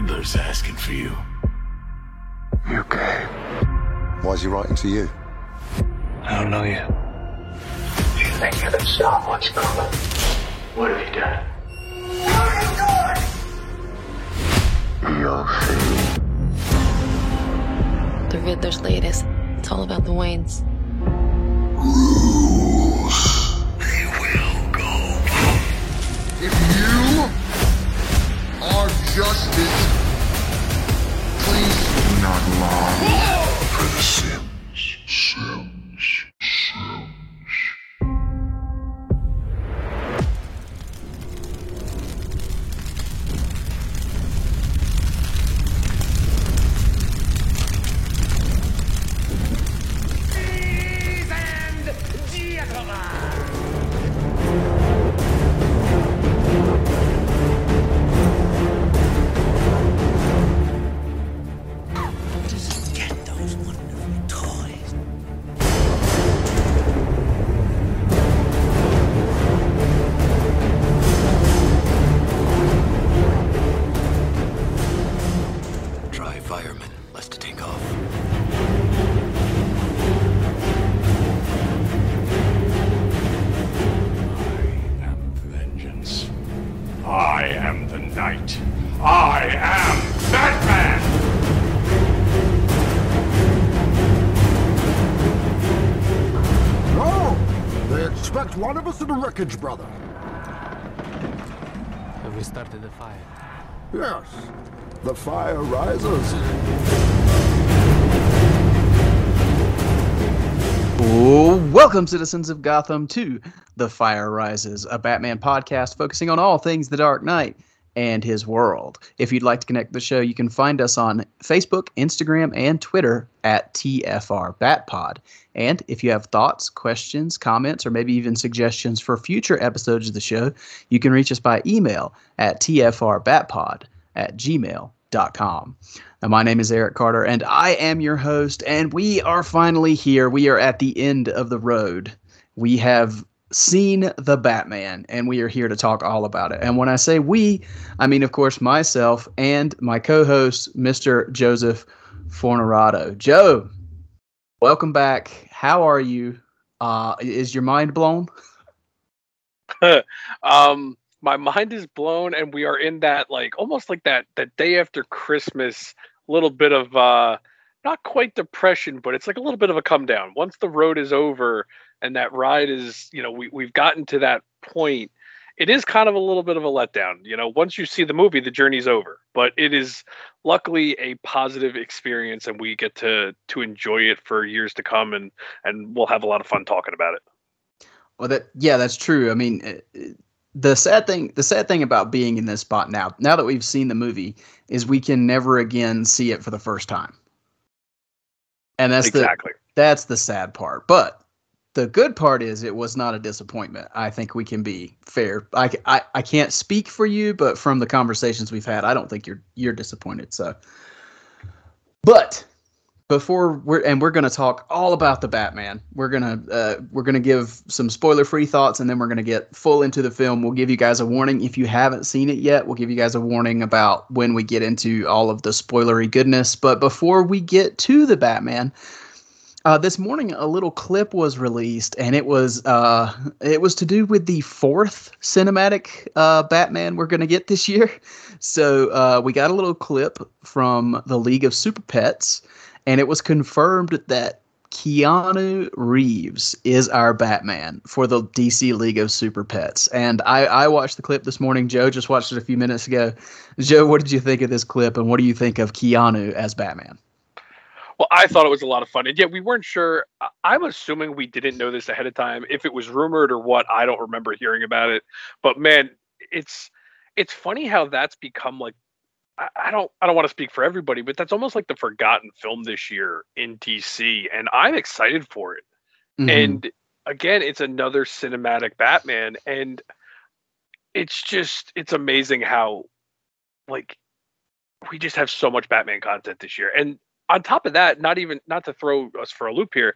Riddler's asking for you. You okay? Why is he writing to you? I don't know yet. Do you think you can stop what's coming? What have you done? You'll see. The Riddler's latest. It's all about the Waynes. They will go. If you are justice, please do not long for the sins. Of us in the wreckage, brother. Have we started the fire? Yes. The fire rises. Welcome, citizens of Gotham, to The Fire Rises, a Batman podcast focusing on all things The Dark Knight and his world. If you'd like to connect the show, you can find us on Facebook, Instagram, and Twitter at TFR Batpod. And if you have thoughts, questions, comments, or maybe even suggestions for future episodes of the show, you can reach us by email at TFRBatpod at gmail.com. Now, my name is Eric Carter, and I am your host, and we are finally here. We are at the end of the road. We have seen the Batman, and we are here to talk all about it. And when I say we, I mean, of course, myself and my co host, Mr. Joseph Fornerado. Joe, welcome back. How are you? Uh, is your mind blown? um my mind is blown and we are in that like almost like that that day after christmas little bit of uh not quite depression but it's like a little bit of a come down once the road is over and that ride is you know we, we've gotten to that point it is kind of a little bit of a letdown you know once you see the movie the journey's over but it is luckily a positive experience and we get to to enjoy it for years to come and and we'll have a lot of fun talking about it Well, that yeah, that's true. I mean, uh, the sad thing, the sad thing about being in this spot now, now that we've seen the movie, is we can never again see it for the first time. And that's exactly the that's the sad part. But the good part is it was not a disappointment. I think we can be fair. I, I, I can't speak for you, but from the conversations we've had, I don't think you're you're disappointed. So, but before we're and we're going to talk all about the Batman. We're gonna uh, we're gonna give some spoiler free thoughts, and then we're gonna get full into the film. We'll give you guys a warning if you haven't seen it yet. We'll give you guys a warning about when we get into all of the spoilery goodness. But before we get to the Batman, uh, this morning a little clip was released, and it was uh, it was to do with the fourth cinematic uh, Batman we're gonna get this year. So uh, we got a little clip from the League of Super Pets and it was confirmed that Keanu Reeves is our Batman for the DC League of Super Pets. And I, I watched the clip this morning. Joe just watched it a few minutes ago. Joe, what did you think of this clip, and what do you think of Keanu as Batman? Well, I thought it was a lot of fun. And yeah, we weren't sure. I'm assuming we didn't know this ahead of time. If it was rumored or what, I don't remember hearing about it. But man, it's it's funny how that's become like I, don't I don't want to speak for everybody, but that's almost like the forgotten film this year in DC. And I'm excited for it. Mhm. And again, it's another cinematic Batman. And it's just it's amazing how like we just have so much Batman content this year. And on top of that, not even not to throw us for a loop here,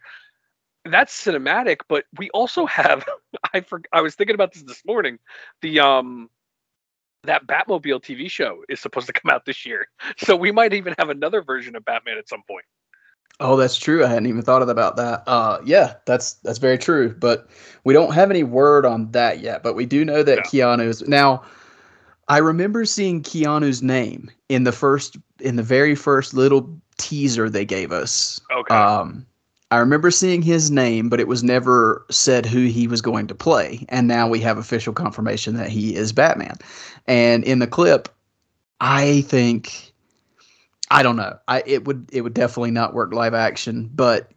that's cinematic, but we also have I for, I was thinking about this this morning, the um that Batmobile TV show is supposed to come out this year. So we might even have another version of Batman at some point. Oh, that's true. I hadn't even thought about that. Uh, yeah, that's that's very true. But we don't have any word on that yet. But we do know that Yeah. Keanu's now. I remember seeing Keanu's name in the first, in the very first little teaser they gave us. Okay. Um, I remember seeing his name, but it was never said who he was going to play. And now we have official confirmation that he is Batman. And in the clip, I think I don't know. I it would it would definitely not work live action, but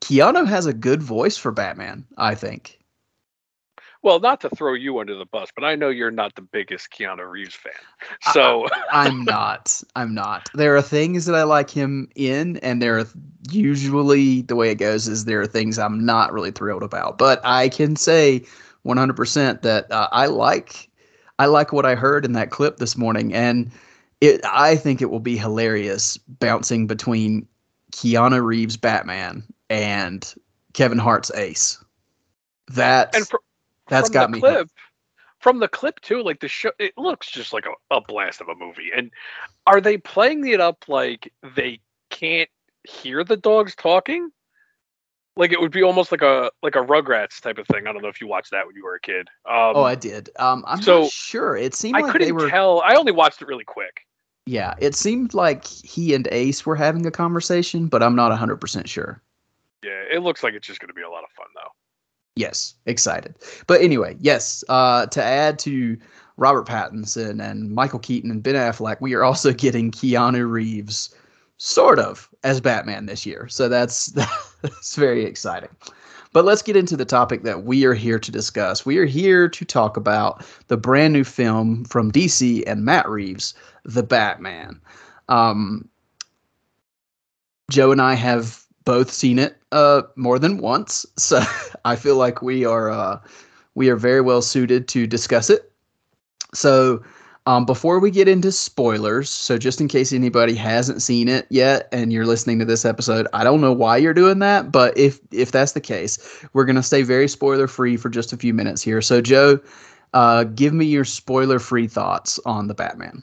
Keanu has a good voice for Batman, I think. Well, not to throw you under the bus, but I know you're not the biggest Keanu Reeves fan. So I'm not. I'm not. There are things that I like him in, and there are usually the way it goes is there are things I'm not really thrilled about. But I can say 100% that uh, I like I like what I heard in that clip this morning, and it I think it will be hilarious bouncing between Keanu Reeves Batman and Kevin Hart's Ace. That and fr- that's from got the me. clip from the clip too like the show it looks just like a, a blast of a movie and are they playing it up like they can't hear the dogs talking like it would be almost like a like a rugrats type of thing i don't know if you watched that when you were a kid um Oh, I did. Um, I'm so, not sure. It seemed i like couldn't they were. tell i only watched it really quick Yeah, it seemed like he and Ace were having a conversation, but I'm not 100% sure. yeah it looks like it's just going to be a lot of fun Yes, excited. But anyway, yes, uh, to add to Robert Pattinson and Michael Keaton and Ben Affleck, we are also getting Keanu Reeves sort of as Batman this year. So that's that's very exciting. But let's get into the topic that we are here to discuss. We are here to talk about the brand new film from DC and Matt Reeves, The Batman. Um, Joe and I have both seen it uh, more than once, so I feel like we are uh, we are very well suited to discuss it. So, um, before we get into spoilers, so just in case anybody hasn't seen it yet and you're listening to this episode, I don't know why you're doing that, but if if that's the case, we're gonna stay very spoiler free for just a few minutes here. So, Joe, uh, give me your spoiler free thoughts on the Batman.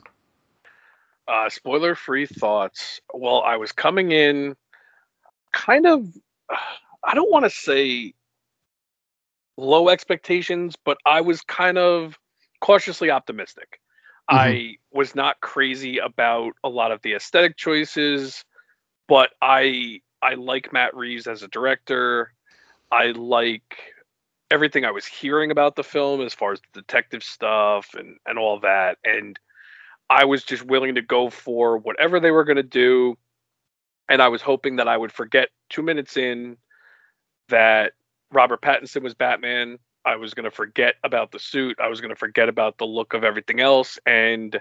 Uh, spoiler free thoughts. Well, I was coming in kind of, I don't want to say low expectations, but I was kind of cautiously optimistic. Mm-hmm. I was not crazy about a lot of the aesthetic choices, but I I like Matt Reeves as a director. I like everything I was hearing about the film as far as the detective stuff and and all that and I was just willing to go for whatever they were going to do. And I was hoping that I would forget two minutes in that Robert Pattinson was Batman. I was going to forget about the suit. I was going to forget about the look of everything else. And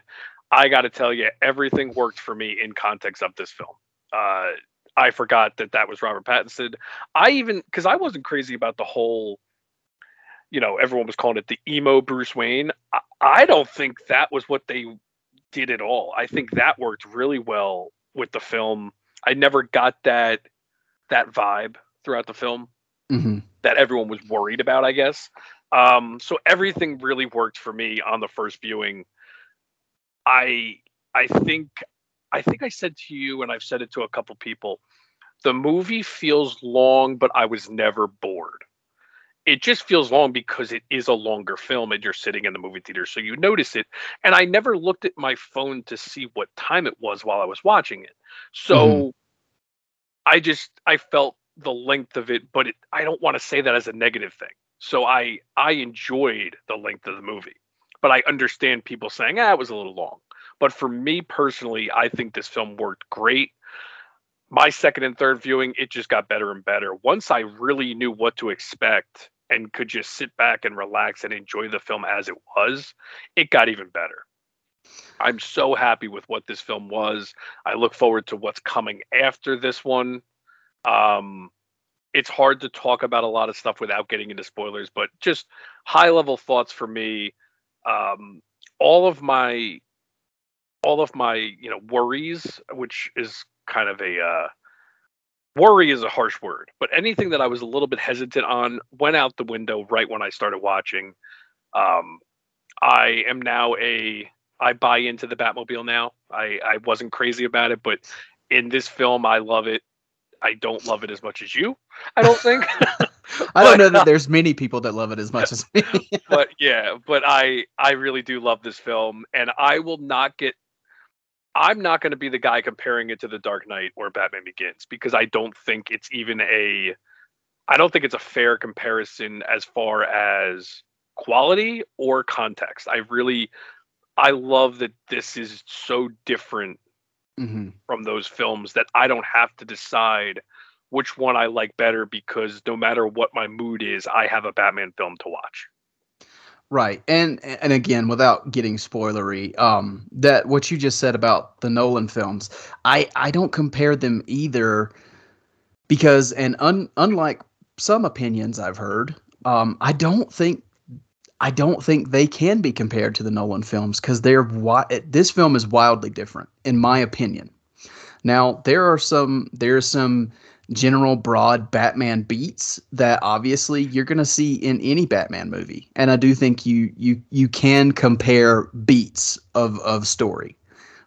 I got to tell you, everything worked for me in context of this film. Uh, I forgot that that was Robert Pattinson. I even, because I wasn't crazy about the whole you know, everyone was calling it the emo Bruce Wayne. I, I don't think that was what they did at all. I think that worked really well with the film. I never got that that vibe throughout the film Mm-hmm. that everyone was worried about, I guess. Um, so everything really worked for me on the first viewing. I I think I think I said to you and I've said it to a couple people, the movie feels long, but I was never bored. It just feels long because it is a longer film and you're sitting in the movie theater, so you notice it. And I never looked at my phone to see what time it was while I was watching it. So I just I felt the length of it, but it, I don't want to say that as a negative thing. So I I enjoyed the length of the movie, but I understand people saying ah it was a little long. But for me personally, I think this film worked great. My second and third viewing, it just got better and better. Once I really knew what to expect and could just sit back and relax and enjoy the film as it was, it got even better. I'm so happy with what this film was. I look forward to what's coming after this one. Um, it's hard to talk about a lot of stuff without getting into spoilers, but just high level thoughts for me. Um, all of my, all of my, you know, worries, which is kind of a uh, worry is a harsh word, but anything that I was a little bit hesitant on went out the window right when I started watching. Um, I am now a I buy into the Batmobile now. I I wasn't crazy about it, but in this film, I love it. I don't love it as much as you. I don't think. I don't know that uh, there's many people that love it as much as me. but yeah, but I I really do love this film, and I will not get. I'm not going to be the guy comparing it to The Dark Knight or Batman Begins because I don't think it's even a. I don't think it's a fair comparison as far as quality or context. I really, I love that this is so different hmm from those films that I don't have to decide which one I like better because no matter what my mood is, I have a Batman film to watch. Right. And and again, without getting spoilery, um, that what you just said about the Nolan films, I I don't compare them either because and un, unlike some opinions I've heard, um, I don't think I don't think they can be compared to the Nolan films because they're wi- this film is wildly different in my opinion. Now there are some there's some general broad Batman beats that obviously you're going to see in any Batman movie. And I do think you you you can compare beats of of story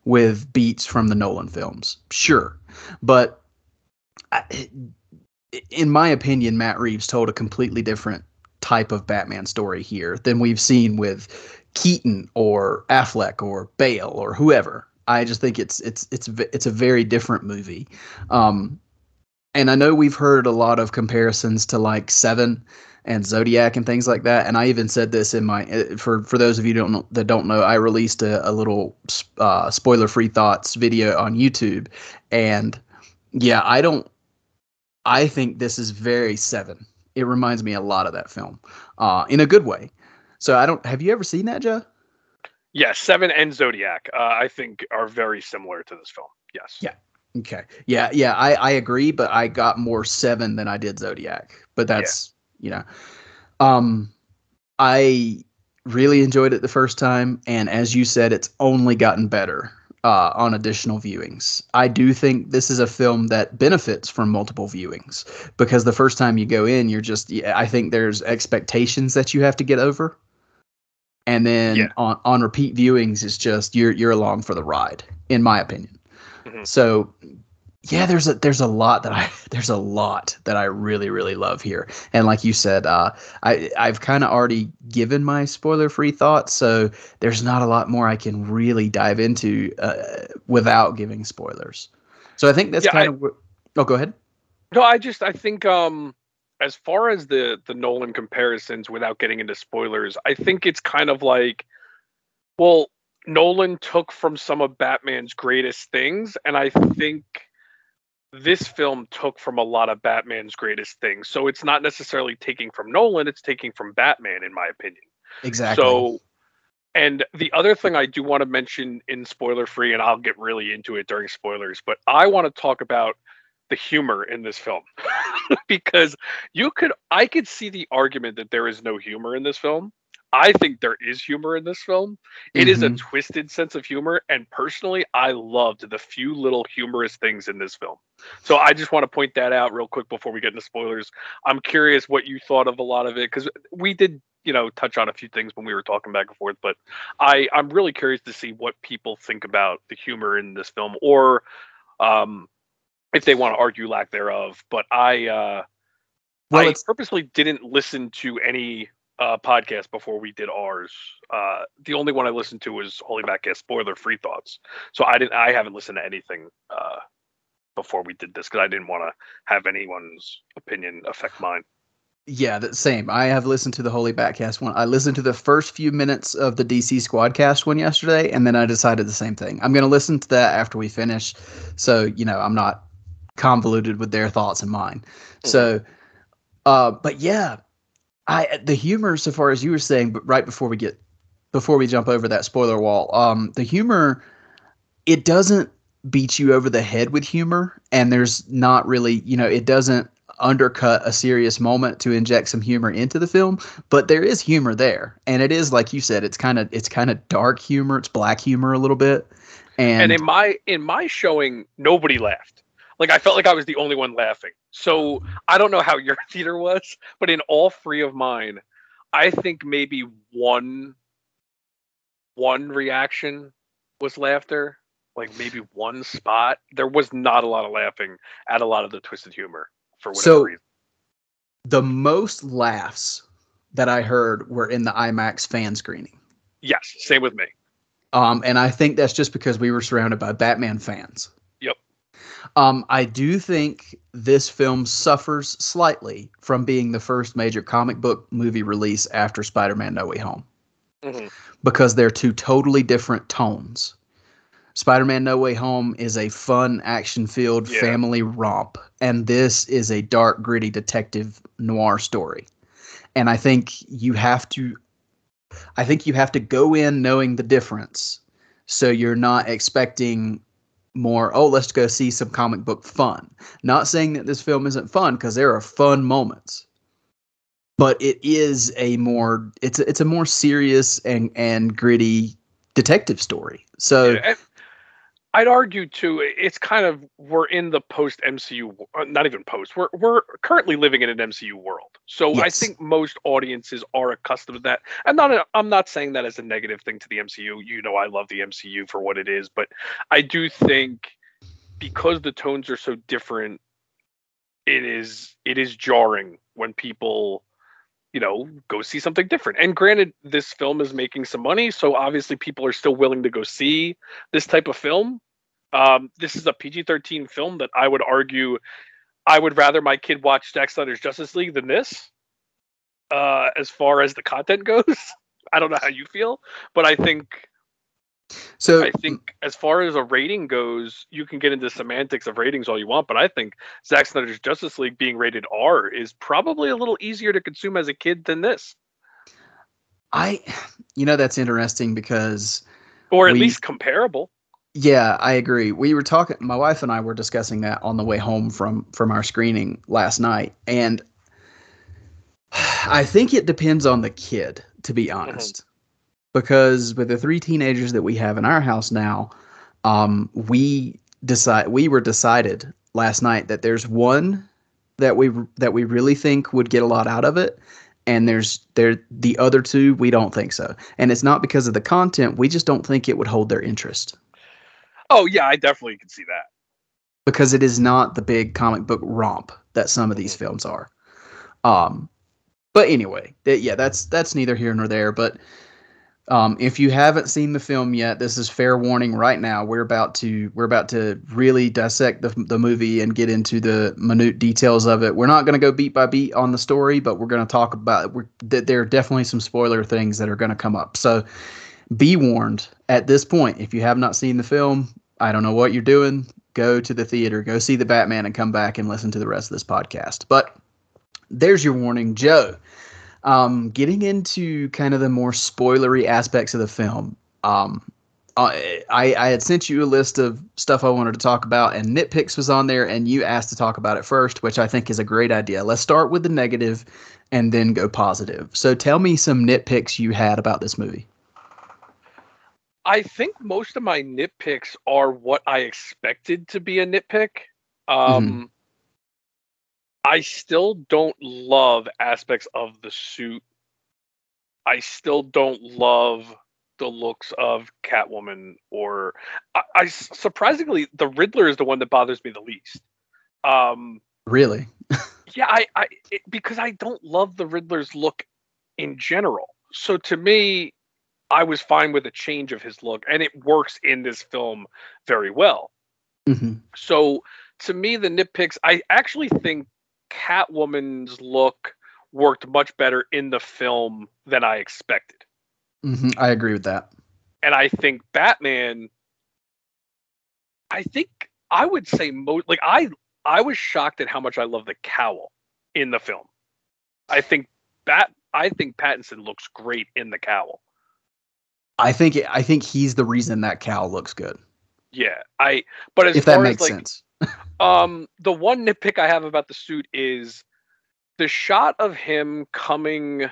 with beats from the Nolan films. Sure. But I, in my opinion Matt Reeves told a completely different type of Batman story here than we've seen with Keaton or Affleck or Bale or whoever. I just think it's it's it's it's a very different movie. Um, and I know we've heard a lot of comparisons to like Seven and Zodiac and things like that. And I even said this in my uh, for for those of you don't know, that don't know, I released a, a little uh, spoiler free thoughts video on YouTube, and yeah, I don't. I think this is very Seven. It reminds me a lot of that film, uh, in a good way. So I don't. Have you ever seen that, Joe? Yes, Seven and Zodiac, uh, I think, are very similar to this film. Yes. Yeah. Okay. Yeah, yeah, I, I agree, but I got more seven than I did Zodiac. But that's you know. Um I really enjoyed it the first time, and as you said, it's only gotten better uh, on additional viewings. I do think this is a film that benefits from multiple viewings because the first time you go in, you're just I think there's expectations that you have to get over. And then Yeah. on, on repeat viewings, it's just you're you're along for the ride, in my opinion. Mhm. So yeah, there's a there's a lot that I there's a lot that I really really love here, and like you said, uh, I I've kind of already given my spoiler free thoughts, so there's not a lot more I can really dive into uh, without giving spoilers. So I think that's Yeah, kind of. Oh, go ahead. No, I just I think um as far as the the Nolan comparisons without getting into spoilers, I think it's kind of like well, Nolan took from some of Batman's greatest things and I think this film took from a lot of Batman's greatest things. So it's not necessarily taking from Nolan, it's taking from Batman in my opinion. Exactly. So, and the other thing I do want to mention in spoiler free, and I'll get really into it during spoilers, but I want to talk about the humor in this film because you could, I could see the argument that there is no humor in this film. I think there is humor in this film. It is a Mhm. twisted sense of humor, and personally, I loved the few little humorous things in this film. So I just want to point that out real quick before we get into spoilers. I'm curious what you thought of a lot of it because we did you know touch on a few things when we were talking back and forth but i i'm really curious to see what people think about the humor in this film or um if they want to argue lack thereof but i uh Well, i purposely didn't listen to any uh podcast before we did ours uh the only one i listened to was Holy Batcast spoiler free thoughts so i didn't i haven't listened to anything uh before we did this because i didn't want to have anyone's opinion affect mine Yeah, the same. I have listened to the Holy Batcast one. I listened to the first few minutes of the DC Squadcast one yesterday, and then I decided the same thing. I'm going to listen to that after we finish, so you know I'm not convoluted with their thoughts and mine. So, uh, but yeah, I the humor, so far as you were saying, but right before we get before we jump over that spoiler wall, um, the humor it doesn't beat you over the head with humor, and there's not really, you know, it doesn't undercut a serious moment to inject some humor into the film but there is humor there. And it is like you said it's kind of it's kind of dark humor it's black humor a little bit. And, and in my in my showing nobody laughed like i felt like i was the only one laughing so i don't know how your theater was but in all three of mine i think maybe one one reaction was laughter, like maybe one spot. There was not a lot of laughing at a lot of the twisted humor for whatever So- reason. The most laughs that I heard were in the IMAX fan screening. Yes, same with me. Um, and I think that's just because we were surrounded by Batman fans. Um, I do think this film suffers slightly from being the first major comic book movie release after Spider Man No Way Home Mhm. because they're two totally different tones. Spider Man No Way Home is a fun, action filled Yeah. family romp, and this is a dark, gritty detective noir story. And I think you have to I think you have to go in knowing the difference. So you're not expecting more, oh, let's go see some comic book fun. Not saying that this film isn't fun because there are fun moments. But it is a more it's a, it's a more serious and and gritty detective story. So Yeah, I'd argue too. It's kind of we're in the post MCU, uh, not even post. We're we're currently living in an MCU world, so I think most audiences are accustomed to that. And not a, I'm not saying that as a negative thing to the MCU. You know, I love the MCU for what it is, but I do think because the tones are so different, it is it is jarring when people you know, go see something different. And granted, this film is making some money, so obviously people are still willing to go see this type of film. Um, this is a PG 13 film that I would argue I would rather my kid watch Zack Snyder's Justice League than this, uh, as far as the content goes. I don't know how you feel, but I think so I think as far as a rating goes, you can get into semantics of ratings all you want, but I think Zack Snyder's Justice League being rated R is probably a little easier to consume as a kid than this. I you know that's interesting because or at We- least comparable. Yeah, I agree. We were talking my wife and I were discussing that on the way home from from our screening last night and I think it depends on the kid to be honest. Because with the three teenagers that we have in our house now, um we decide we were decided last night that there's one that we that we really think would get a lot out of it and there's there the other two we don't think so. And it's not because of the content, we just don't think it would hold their interest Oh yeah, I definitely can see that. because it is not the big comic book romp that some of these films are. Um, but anyway, th- yeah, that's that's neither here nor there. But um, if you haven't seen the film yet, this is fair warning right now. We're about to we're about to really dissect the the movie and get into the minute details of it. We're not going to go beat by beat on the story, but we're going to talk about we're, th- there are definitely some spoiler things that are going to come up. So be warned at this point if you have not seen the film i don't know what you're doing go to the theater go see the batman and come back and listen to the rest of this podcast but there's your warning joe um, getting into kind of the more spoilery aspects of the film um, I, I had sent you a list of stuff I wanted to talk about, and nitpicks was on there, and you asked to talk about it first, which I think is a great idea. Let's start with the negative and then go positive. So tell me some nitpicks you had about this movie. I think most of my nitpicks are what I expected to be a nitpick. Um, I still don't love aspects of the suit. I still don't love the looks of Catwoman or I, I surprisingly the Riddler is the one that bothers me the least. Um, Really? yeah, I, I it, because I don't love the Riddler's look in general. So to me, I was fine with a change of his look, and it works in this film very well. hmm So to me, the nitpicks, I actually think Catwoman's look worked much better in the film than I expected. hmm I agree with that. And I think Batman, I think I would say most like I I was shocked at how much I love the cowl in the film. I think Bat I think Pattinson looks great in the cowl. I think I think he's the reason that cow looks good. Yeah, I but as if that makes as like sense. Um, the one nitpick I have about the suit is the shot of him coming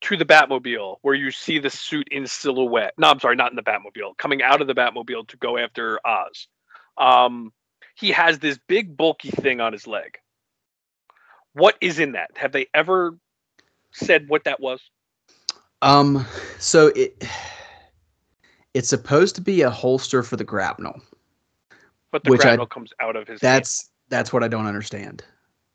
to the Batmobile, where you see the suit in silhouette. No, I'm sorry, not in the Batmobile. Coming out of the Batmobile to go after Oz. Um, he has this big bulky thing on his leg. What is in that? Have they ever said what that was? Um, so it it's supposed to be a holster for the grapnel. But the Which I- grapnel comes out of his. hand. That's that's what I don't understand.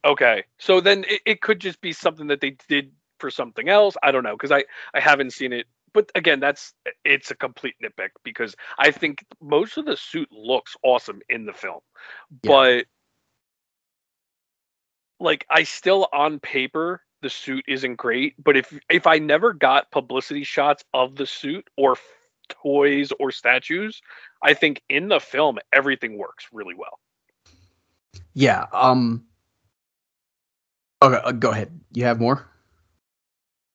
Okay, so then it, it could just be something that they did for something else. I don't know because I I haven't seen it. But again, that's it's a complete nitpick because I think most of the suit looks awesome in the film, Yeah. but like I still on paper the suit isn't great. But if if I never got publicity shots of the suit or f- toys or statues, I think in the film everything works really well. Yeah. Um. Okay, uh, go ahead. You have more?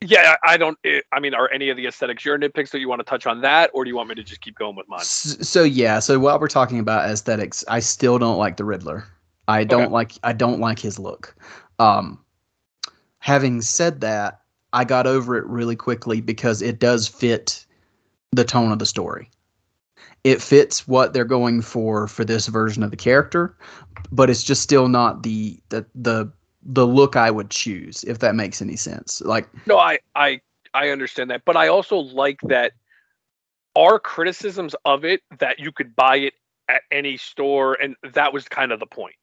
Yeah, I don't. eh, I mean, are any of the aesthetics your nitpicks that you want to touch on that, or do you want me to just keep going with mine? S- So yeah, so while we're talking about aesthetics, I still don't like the Riddler. I don't Okay. like I don't like his look. Um having said that, I got over it really quickly because it does fit the tone of the story. It fits what they're going for for this version of the character, but it's just still not the the the the look I would choose if that makes any sense. Like No, I, I, I understand that, but I also like that our criticisms of it that you could buy it at any store, and that was kind of the point.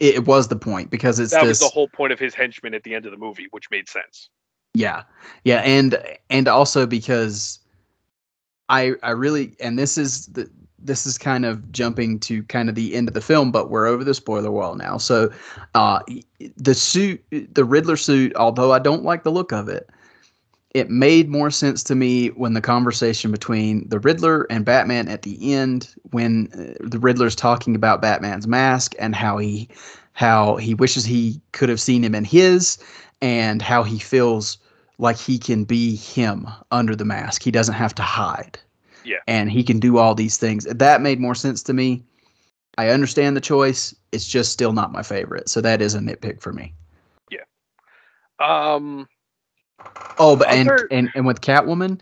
It, it was the point because it's that this was the whole point of his henchman at the end of the movie, which made sense. Yeah. Yeah, and and also because I I really and this is the this is kind of jumping to kind of the end of the film, but we're over the spoiler wall now. So uh the suit the Riddler suit, although I don't like the look of it, it made more sense to me when the conversation between the Riddler and Batman at the end when uh, the Riddler's talking about Batman's mask and how he how he wishes he could have seen him in his and how he feels like he can be him under the mask. He doesn't have to hide. Yeah. And he can do all these things. That made more sense to me. I understand the choice. It's just still not my favorite. So that is a nitpick for me. Yeah. Um, Oh, but and, and and with Catwoman,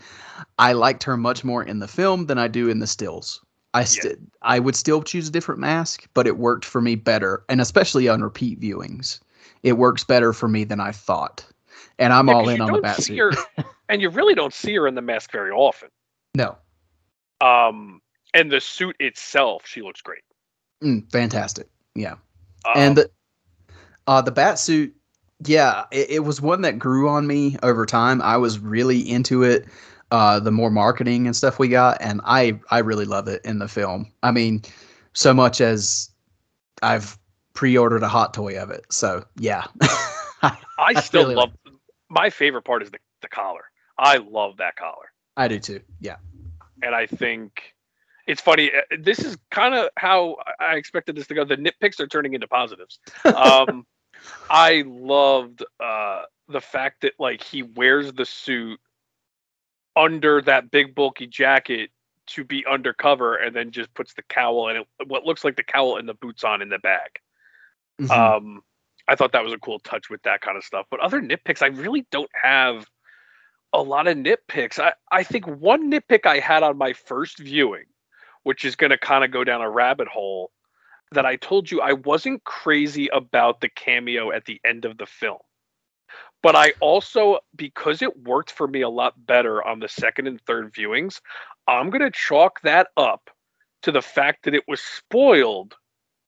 I liked her much more in the film than I do in the stills. I st- I would still choose a different mask, but it worked for me better, and especially on repeat viewings, it works better for me than I thought. And I'm yeah, all in on the don't bat suit. and you really don't see her in the mask very often. No, Um, and the suit itself, she looks great. Mm, fantastic. Yeah. Um, and the uh the bat suit yeah it, it was one that grew on me over time i was really into it uh the more marketing and stuff we got and i i really love it in the film i mean so much as i've pre-ordered a hot toy of it so yeah I I still really love. My favorite part is the the collar. I love that collar. i do too yeah and I think it's funny. uh, This is kind of how I I expected this to go. The nitpicks are turning into positives. Um, I loved uh, the fact that like he wears the suit under that big bulky jacket to be undercover, and then just puts the cowl and it, what looks like the cowl and the boots on in the bag. Mhm. Um, I thought that was a cool touch with that kind of stuff. But other nitpicks, I really don't have a lot of nitpicks. I, I think one nitpick I had on my first viewing, which is going to kind of go down a rabbit hole, that I told you I wasn't crazy about the cameo at the end of the film. But I also, because it worked for me a lot better on the second and third viewings, I'm going to chalk that up to the fact that it was spoiled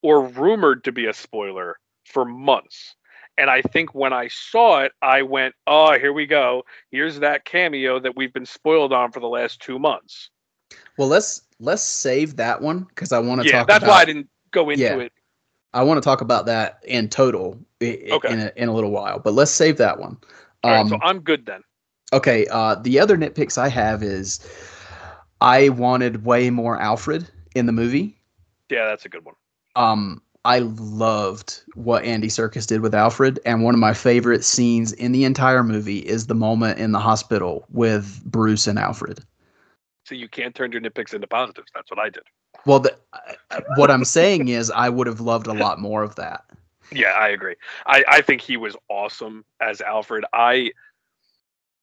or rumored to be a spoiler for months. And I think when I saw it, I went, oh, here we go. Here's that cameo that we've been spoiled on for the last two months. well let's let's save that one because i want to talk. Yeah, talk that's about why I didn't go into Yeah. it. I want to talk about that in total Okay. in, a, in a little while, but let's save that one. All right, Um, so I'm good then. okay, uh, the other nitpicks I have is I wanted way more Alfred in the movie. Yeah, that's a good one. Um, I loved what Andy Serkis did with Alfred, and one of my favorite scenes in the entire movie is the moment in the hospital with Bruce and Alfred. So you can't turn your nitpicks into positives. That's what I did. Well, the, uh, what I'm saying is I would have loved a lot more of that. Yeah, I agree. I, I think he was awesome as Alfred. I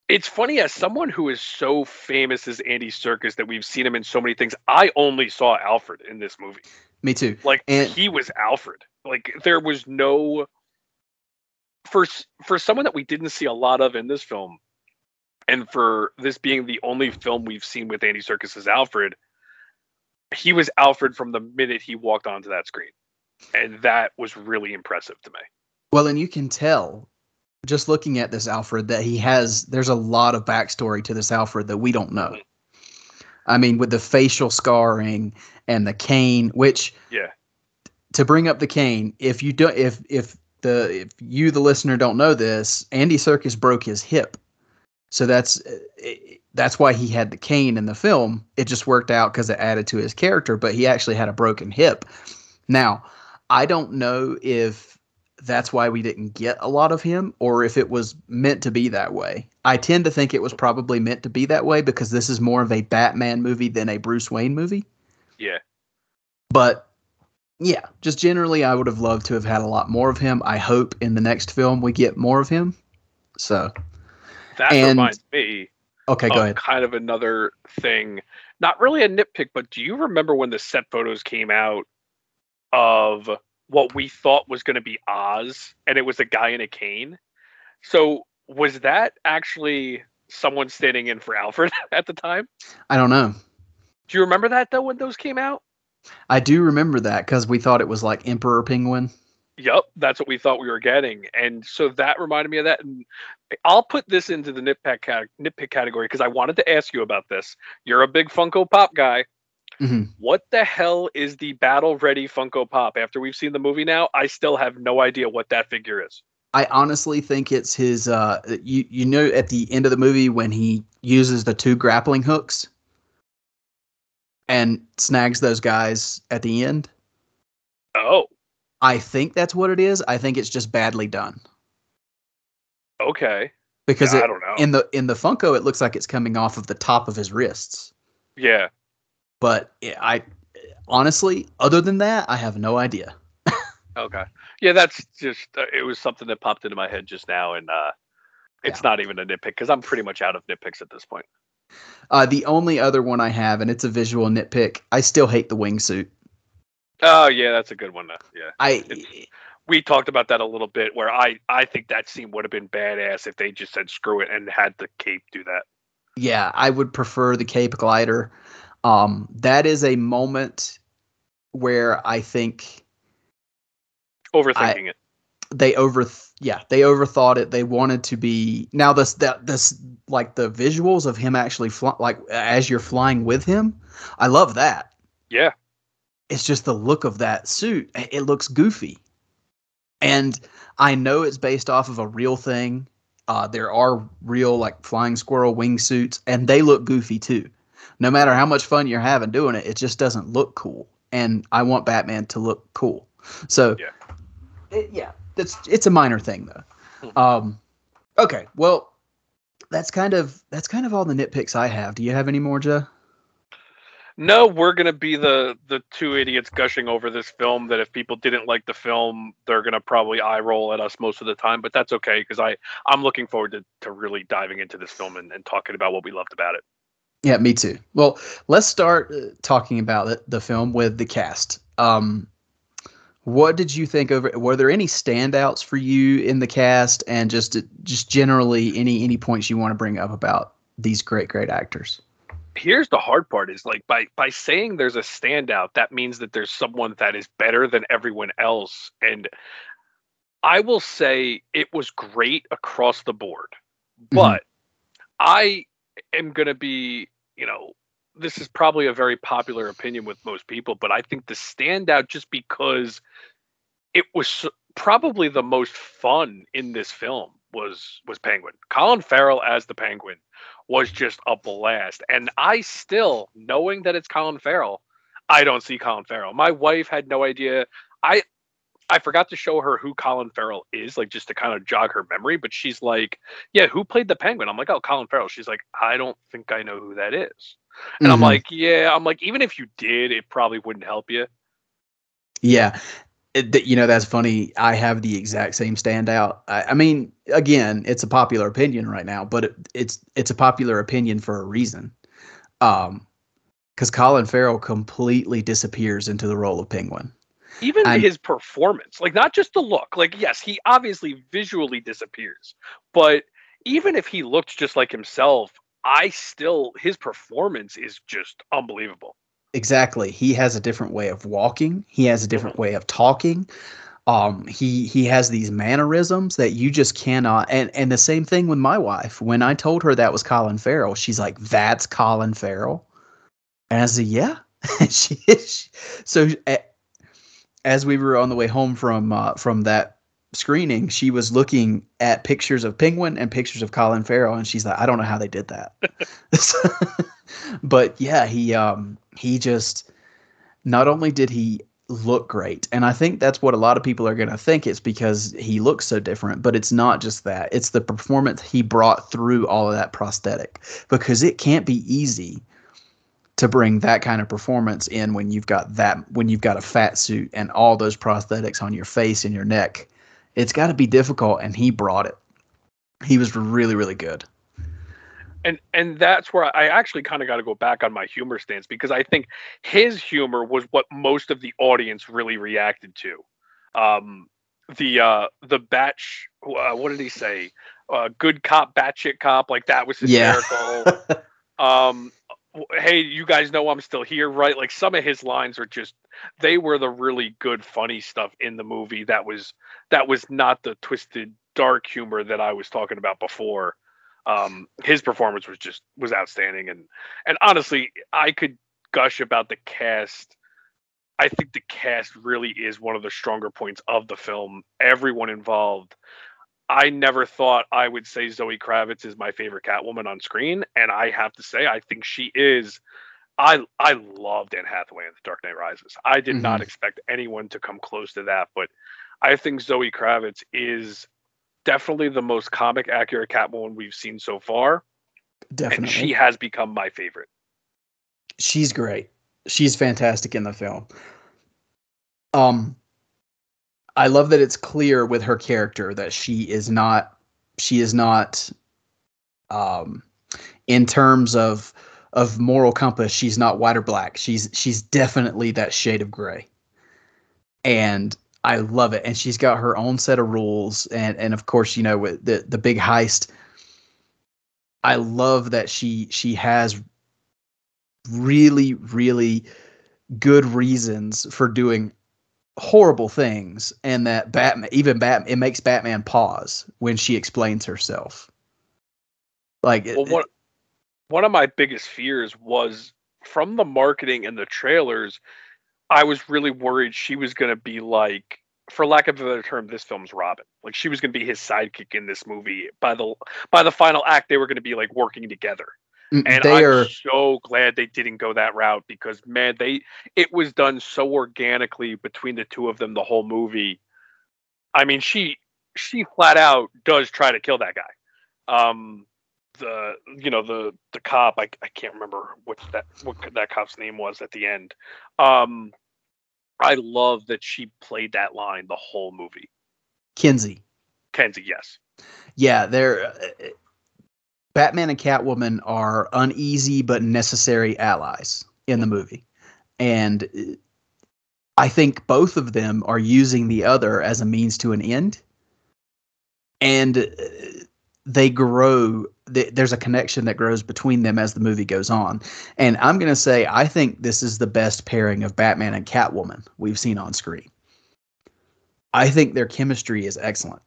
it's funny as someone who is so famous as Andy Serkis that we've seen him in so many things. I only saw Alfred in this movie. Me too. Like And- he was Alfred. Like there was no for for someone that we didn't see a lot of in this film, and for this being the only film we've seen with Andy Serkis as Alfred, he was Alfred from the minute he walked onto that screen, and that was really impressive to me. Well, and you can tell just looking at this Alfred that he has. There's a lot of backstory to this Alfred that we don't know. Mhm. I mean, with the facial scarring and the cane, which Yeah. to bring up the cane, if you don't, if if the if you the listener don't know this, Andy Serkis broke his hip, so that's uh, that's why he had the cane in the film. It just worked out because it added to his character, but he actually had a broken hip. Now, I don't know if that's why we didn't get a lot of him or if it was meant to be that way. I tend to think it was probably meant to be that way because this is more of a Batman movie than a Bruce Wayne movie. Yeah. But yeah, just generally, I would have loved to have had a lot more of him. I hope in the next film we get more of him. So, That And- reminds me okay, go of ahead. kind of another thing. Not really a nitpick, but do you remember when the set photos came out of what we thought was going to be Oz, and it was a guy in a cane? So was that actually someone standing in for Alfred at the time? I don't know. Do you remember that though when those came out? I do remember that because we thought it was like Emperor Penguin. Yep, that's what we thought we were getting, and so that reminded me of that. And I'll put this into the nitpick cat- nitpick category because I wanted to ask you about this. You're a big Funko Pop guy. Mhm. What the hell is the Battle Ready Funko Pop? After we've seen the movie now, I still have no idea what that figure is. I honestly think it's his. Uh, you you know, at the end of the movie when he uses the two grappling hooks and snags those guys at the end. Oh, I think that's what it is. I think it's just badly done okay. because Yeah, it, I don't know. in the in the Funko it looks like it's coming off of the top of his wrists. Yeah, But it- I honestly, other than that, I have no idea. okay. Yeah, that's just uh, it was something that popped into my head just now, and uh, it's not even a nitpick because I'm pretty much out of nitpicks at this point. Uh, the only other one I have, and it's a visual nitpick. I still hate the wingsuit. Oh yeah, that's a good one. uh, Yeah. I we talked about that a little bit where I I think that scene would have been badass if they just said screw it and had the cape do that. yeah, I would prefer the cape glider. Um, that is a moment where I think Overthinking it. they over yeah they overthought it. They wanted to be now this that this like the visuals of him actually fly, like as you're flying with him. I love that. Yeah. It's just the look of that suit. It looks goofy, and I know it's based off of a real thing. Uh, there are real like flying squirrel wingsuits, and they look goofy too. No matter how much fun you're having doing it, it just doesn't look cool. And I want Batman to look cool. So Yeah. it- yeah, it's it's a minor thing though. Um, okay, well, that's kind of that's kind of all the nitpicks I have. Do you have any more, Joe? No, we're gonna be the the two idiots gushing over this film. That if people didn't like the film, they're gonna probably eye roll at us most of the time. But that's okay because I I'm looking forward to, to really diving into this film and, and talking about what we loved about it. Yeah, me too. Well, let's start uh, talking about it, the film with the cast. Um, what did you think over? Were there any standouts for you in the cast, and just just generally any any points you want to bring up about these great great actors? Here's the hard part: is like by by saying there's a standout, that means that there's someone that is better than everyone else. And I will say it was great across the board, mm-hmm. but I am gonna be, you know, this is probably a very popular opinion with most people, but I think the standout just because it was so- probably the most fun in this film was was Penguin. Colin Farrell as the Penguin was just a blast, and I still, knowing that it's Colin Farrell, I don't see Colin Farrell. My wife had no idea. I I forgot to show her who Colin Farrell is, like just to kind of jog her memory. But she's like, "Yeah, who played the Penguin?" I'm like, "Oh, Colin Farrell." She's like, "I don't think I know who that is." And I'm Mhm. like, "Yeah." I'm like, even if you did, it probably wouldn't help you. Yeah. It, you know, that's funny. I have the exact same standout. I, I mean, again, it's a popular opinion right now, but it, it's it's a popular opinion for a reason. Um, because Colin Farrell completely disappears into the role of Penguin. even I'm- his performance like not just the look like yes he obviously visually disappears but even if he looked just like himself i still his performance is just unbelievable exactly. He has a different way of walking. He has a different way of talking. Um, he he has these mannerisms that you just cannot. And and the same thing with my wife. When I told her that was Colin Farrell, she's like, "That's Colin Farrell," and I said, "Yeah." she, she so as we were on the way home from uh, from that screening, she was looking at pictures of Penguin and pictures of Colin Farrell, and she's like, "I don't know how they did that." but yeah, he um he just not only did he look great, and I think that's what a lot of people are going to think it's because he looks so different, but it's not just that. It's the performance he brought through all of that prosthetic because it can't be easy to bring that kind of performance in when you've got that when you've got a fat suit and all those prosthetics on your face and your neck it's got to be difficult and he brought it. He was really really good. And and that's where i actually kind of got to go back on my humor stance because i think his humor was what most of the audience really reacted to. Um the uh the batch uh, what did he say? Uh good cop batshit cop like that was hysterical. Yeah. um hey, you guys know I'm still here, right? Like some of his lines are just they were the really good funny stuff in the movie that was that was not the twisted dark humor that I was talking about before. Um his performance was just was outstanding and and honestly, I could gush about the cast. I think the cast really is one of the stronger points of the film. Everyone involved I never thought I would say Zoe Kravitz is my favorite Catwoman on screen, and I have to say I think she is. I I loved Anne Hathaway in The Dark Knight Rises. I did mm-hmm. not expect anyone to come close to that, but I think Zoe Kravitz is definitely the most comic accurate Catwoman we've seen so far. Definitely, and she has become my favorite. She's great. She's fantastic in the film. Um, I love that it's clear with her character that she is not she is not um in terms of of moral compass she's not white or black. She's she's definitely that shade of gray. And i love it. And she's got her own set of rules. And and of course you know with the the big heist i love that she she has really really good reasons for doing horrible things and that Batman even Batman it makes Batman pause when she explains herself. Like well, one, one of my biggest fears was from the marketing and the trailers, I was really worried she was going to be like for lack of a better term, this film's Robin. Like she was going to be his sidekick in this movie. By the by the final act, they were going to be like working together. Mm, and they I'm are so glad they didn't go that route because man, they it was done so organically between the two of them the whole movie. I mean, she she flat out does try to kill that guy. Um the you know the the cop I, I can't remember what that what that cop's name was at the end. Um I love that she played that line the whole movie. Kinsey. Kinsey, yes. Yeah, they're Batman and Catwoman are uneasy but necessary allies in the movie. And uh, I think both of them are using the other as a means to an end. And uh, they grow, there's a connection that grows between them as the movie goes on. And I'm going to say, I think this is the best pairing of Batman and Catwoman we've seen on screen. I think their chemistry is excellent.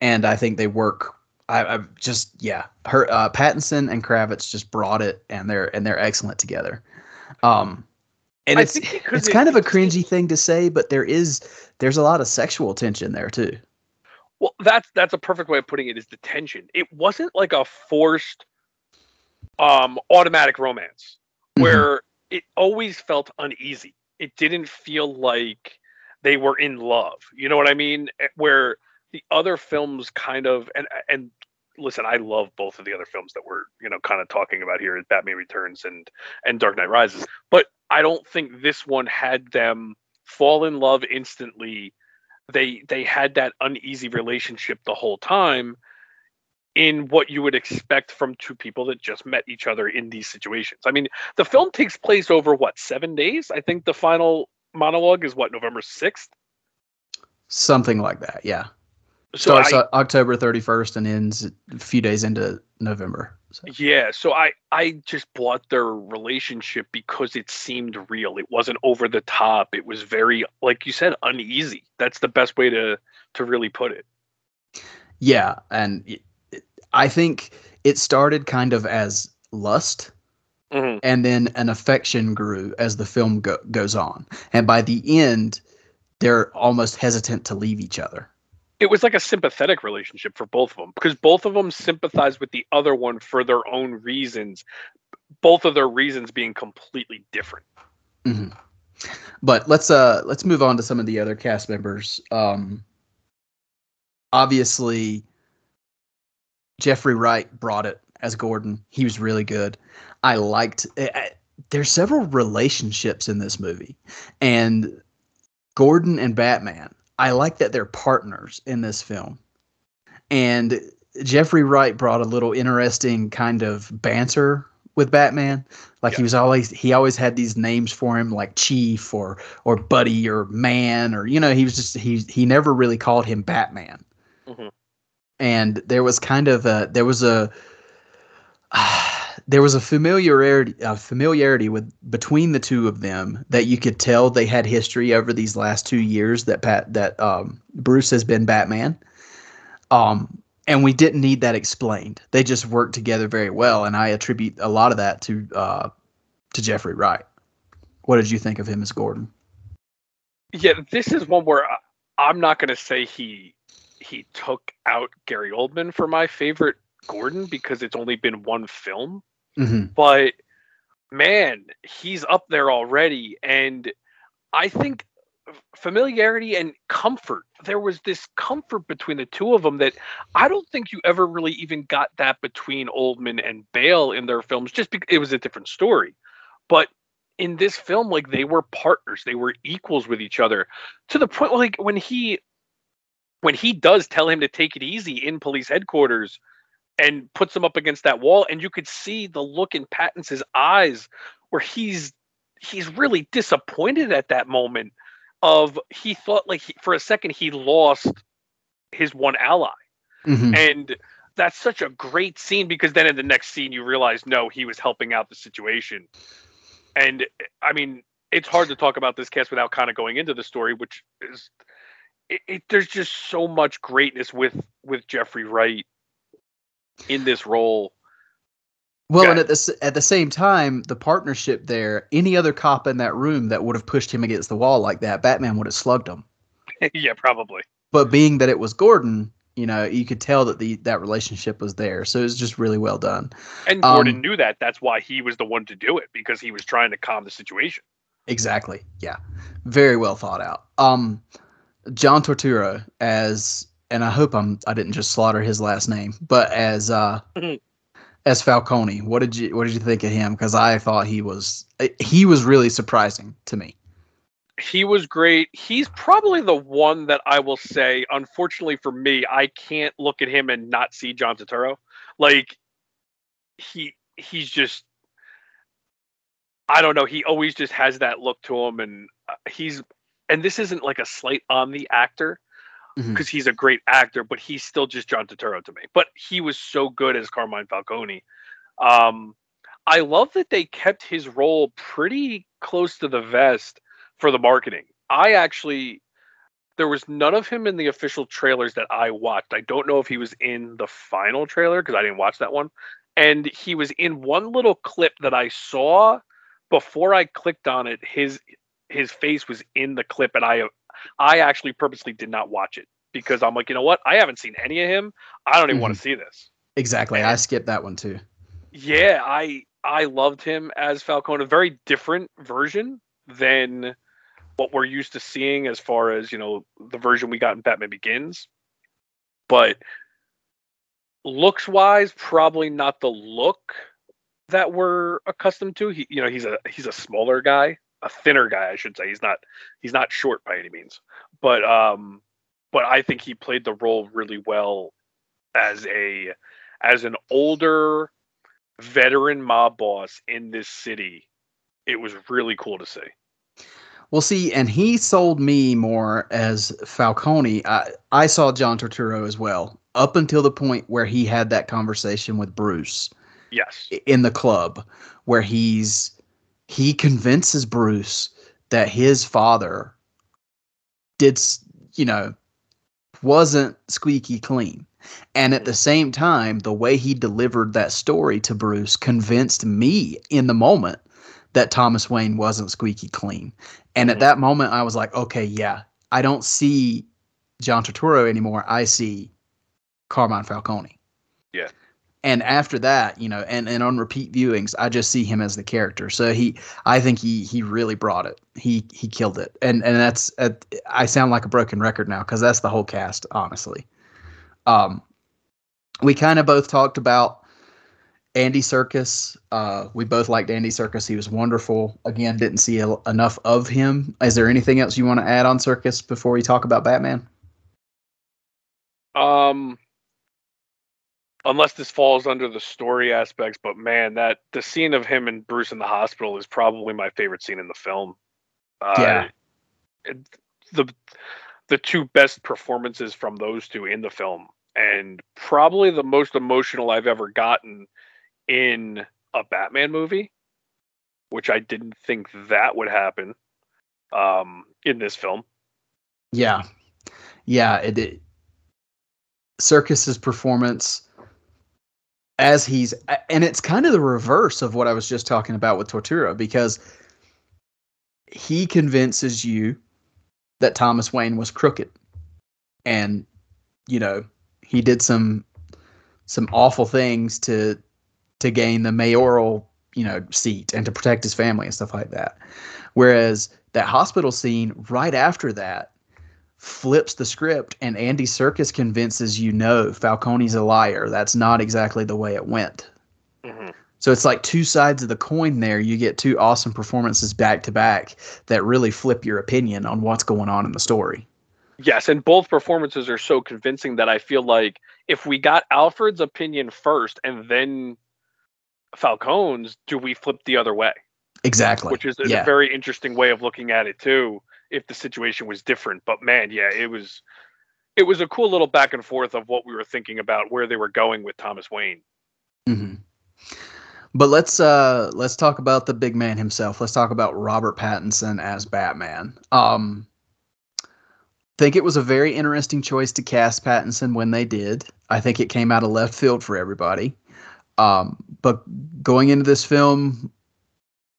And I think they work I, I just yeah, her uh, Pattinson and Kravitz just brought it, and they're and they're excellent together. Um, and I it's it's kind of a cringy thing to say, but there is there's a lot of sexual tension there too. Well, that's that's a perfect way of putting it. Is the tension? It wasn't like a forced, um, automatic romance mm-hmm. where mm-hmm. it always felt uneasy. It didn't feel like they were in love. You know what I mean? Eh, where the other films kind of and and listen, I love both of the other films that we're you know kind of talking about here, Batman Returns and and Dark Knight Rises. But I don't think this one had them fall in love instantly. They they had that uneasy relationship the whole time in what you would expect from two people that just met each other in these situations. I mean, the film takes place over what, 7 days? I think the final monologue is what, November 6th? Something like that, yeah. So Starts I, October 31st and ends a few days into November. So, Yeah, so I I just bought their relationship because it seemed real. It wasn't over the top. It was very like you said uneasy. That's the best way to to really put it. yeah, and it, it- I think it started kind of as lust, Mhm. and then an affection grew as the film go- goes on, and by the end, they're almost hesitant to leave each other. It was like a sympathetic relationship for both of them because both of them sympathized with the other one for their own reasons. Both of their reasons being completely different. hmm But let's uh let's move on to some of the other cast members. Um, obviously, Jeffrey Wright brought it as Gordon. He was really good. I liked. I, I- there's several relationships in this movie, and Gordon and Batman. I like that they're partners in this film, and Jeffrey Wright brought a little interesting kind of banter with Batman. Like he was always he always had these names for him like Chief or or Buddy or Man or you know he was just he he never really called him Batman. Mhm. And there was kind of a there was a there was a familiarity a familiarity with between the two of them that you could tell they had history over these last two years that Pat that um, Bruce has been Batman. Um, and we didn't need that explained. They just worked together very well, and I attribute a lot of that to uh, to Jeffrey Wright. What did you think of him as Gordon? Yeah, this is one where I'm not going to say he he took out Gary Oldman for my favorite Gordon because it's only been one film. Mm-hmm. but man, he's up there already. And I think familiarity and comfort, there was this comfort between the two of them that I don't think you ever really even got that between Oldman and Bale in their films, just because it was a different story. But in this film, like they were partners, they were equals with each other to the point like when he when he does tell him to take it easy in police headquarters and puts him up against that wall and you could see the look in Pattinson's eyes where he's he's really disappointed at that moment of he thought like he, for a second he lost his one ally. Mm-hmm. and that's such a great scene because then in the next scene you realize no he was helping out the situation. And i mean it's hard to talk about this cast without kind of going into the story which is it, it, there's just so much greatness with with jeffrey wright in this role Well, and at the at the same time, the partnership there, any other cop in that room that would have pushed him against the wall like that, Batman would have slugged him. yeah probably But being that it was Gordon, you know, you could tell that the that relationship was there. So it was just really well done. and gordon Um, knew that that's why he was the one to do it because he was trying to calm the situation Exactly. Yeah. Very well thought out. Um John Tortura as and I hope I'm I didn't just slaughter his last name, but as uh as Falcone. What did you what did you think of him cuz I thought he was he was really surprising to me. he was great. He's probably the one that I will say, unfortunately for me, I can't look at him and not see John Turturro. Like he he's just I don't know, he always just has that look to him and uh, he's and this isn't like a slight on the actor Mhm. because he's a great actor, but he's still just John Turturro to me. But he was so good as Carmine Falcone. Um I love that they kept his role pretty close to the vest for the marketing. I actually there was none of him in the official trailers that I watched. I don't know if he was in the final trailer because I didn't watch that one. And he was in one little clip that I saw before I clicked on it. His his face was in the clip, and I I actually purposely did not watch it because I'm like, you know what? I haven't seen any of him. I don't even want to mhm. see this. Exactly. I skipped that one too. Yeah, I I loved him as Falcone. A very different version than what we're used to seeing as far as, you know, the version we got in Batman Begins. But looks wise, probably not the look that we're accustomed to. He you know, he's a he's a smaller guy, a thinner guy, I should say. He's not he's not short by any means. But um but I think he played the role really well as a as an older veteran mob boss in this city. It was really cool to see. Well, see, and he sold me more as Falcone. I, I saw John Turturro as well, up until the point where he had that conversation with Bruce. Yes. in the club where he's he convinces Bruce that his father did you know wasn't squeaky clean. And at the same time, the way he delivered that story to Bruce convinced me in the moment that Thomas Wayne wasn't squeaky clean. And at Mhm. that moment, I was like, okay, yeah, I don't see John Turturro anymore. I see Carmine Falcone. Yeah. And after that, you know, and, and on repeat viewings, I just see him as the character. So he, I think he he really brought it. He he killed it. And and that's uh, I sound like a broken record now because that's the whole cast, honestly. Um, we kind of both talked about Andy Serkis. Uh, we both liked Andy Serkis. He was wonderful. Again, didn't see a, enough of him. Is there anything else you want to add on Serkis before we talk about Batman? Um, unless this falls under the story aspects, but man, that the scene of him and Bruce in the hospital is probably my favorite scene in the film. Uh, Yeah. it- the the two best performances from those two in the film, and probably the most emotional I've ever gotten in a Batman movie, which I didn't think that would happen um, in this film. Yeah, yeah. It, it Serkis's performance as he's and it's kind of the reverse of what I was just talking about with Tortura because he convinces you that Thomas Wayne was crooked. And you know he did some some awful things to to gain the mayoral you know seat and to protect his family and stuff like that. Whereas that hospital scene right after that flips the script and Andy Serkis convinces you no Falcone's a liar that's not exactly the way it went hmm so it's like two sides of the coin there. You get two awesome performances back to back that really flip your opinion on what's going on in the story. Yes, and both performances are so convincing that I feel like if we got Alfred's opinion first and then Falcone's, do we flip the other way? Exactly. Which is a yeah. very interesting way of looking at it too, if the situation was different. But man, yeah, it was it was a cool little back and forth of what we were thinking about where they were going with Thomas Wayne. hmm But let's uh let's talk about the big man himself. Let's talk about Robert Pattinson as Batman. Um think it was a very interesting choice to cast Pattinson when they did. I think it came out of left field for everybody. Um but going into this film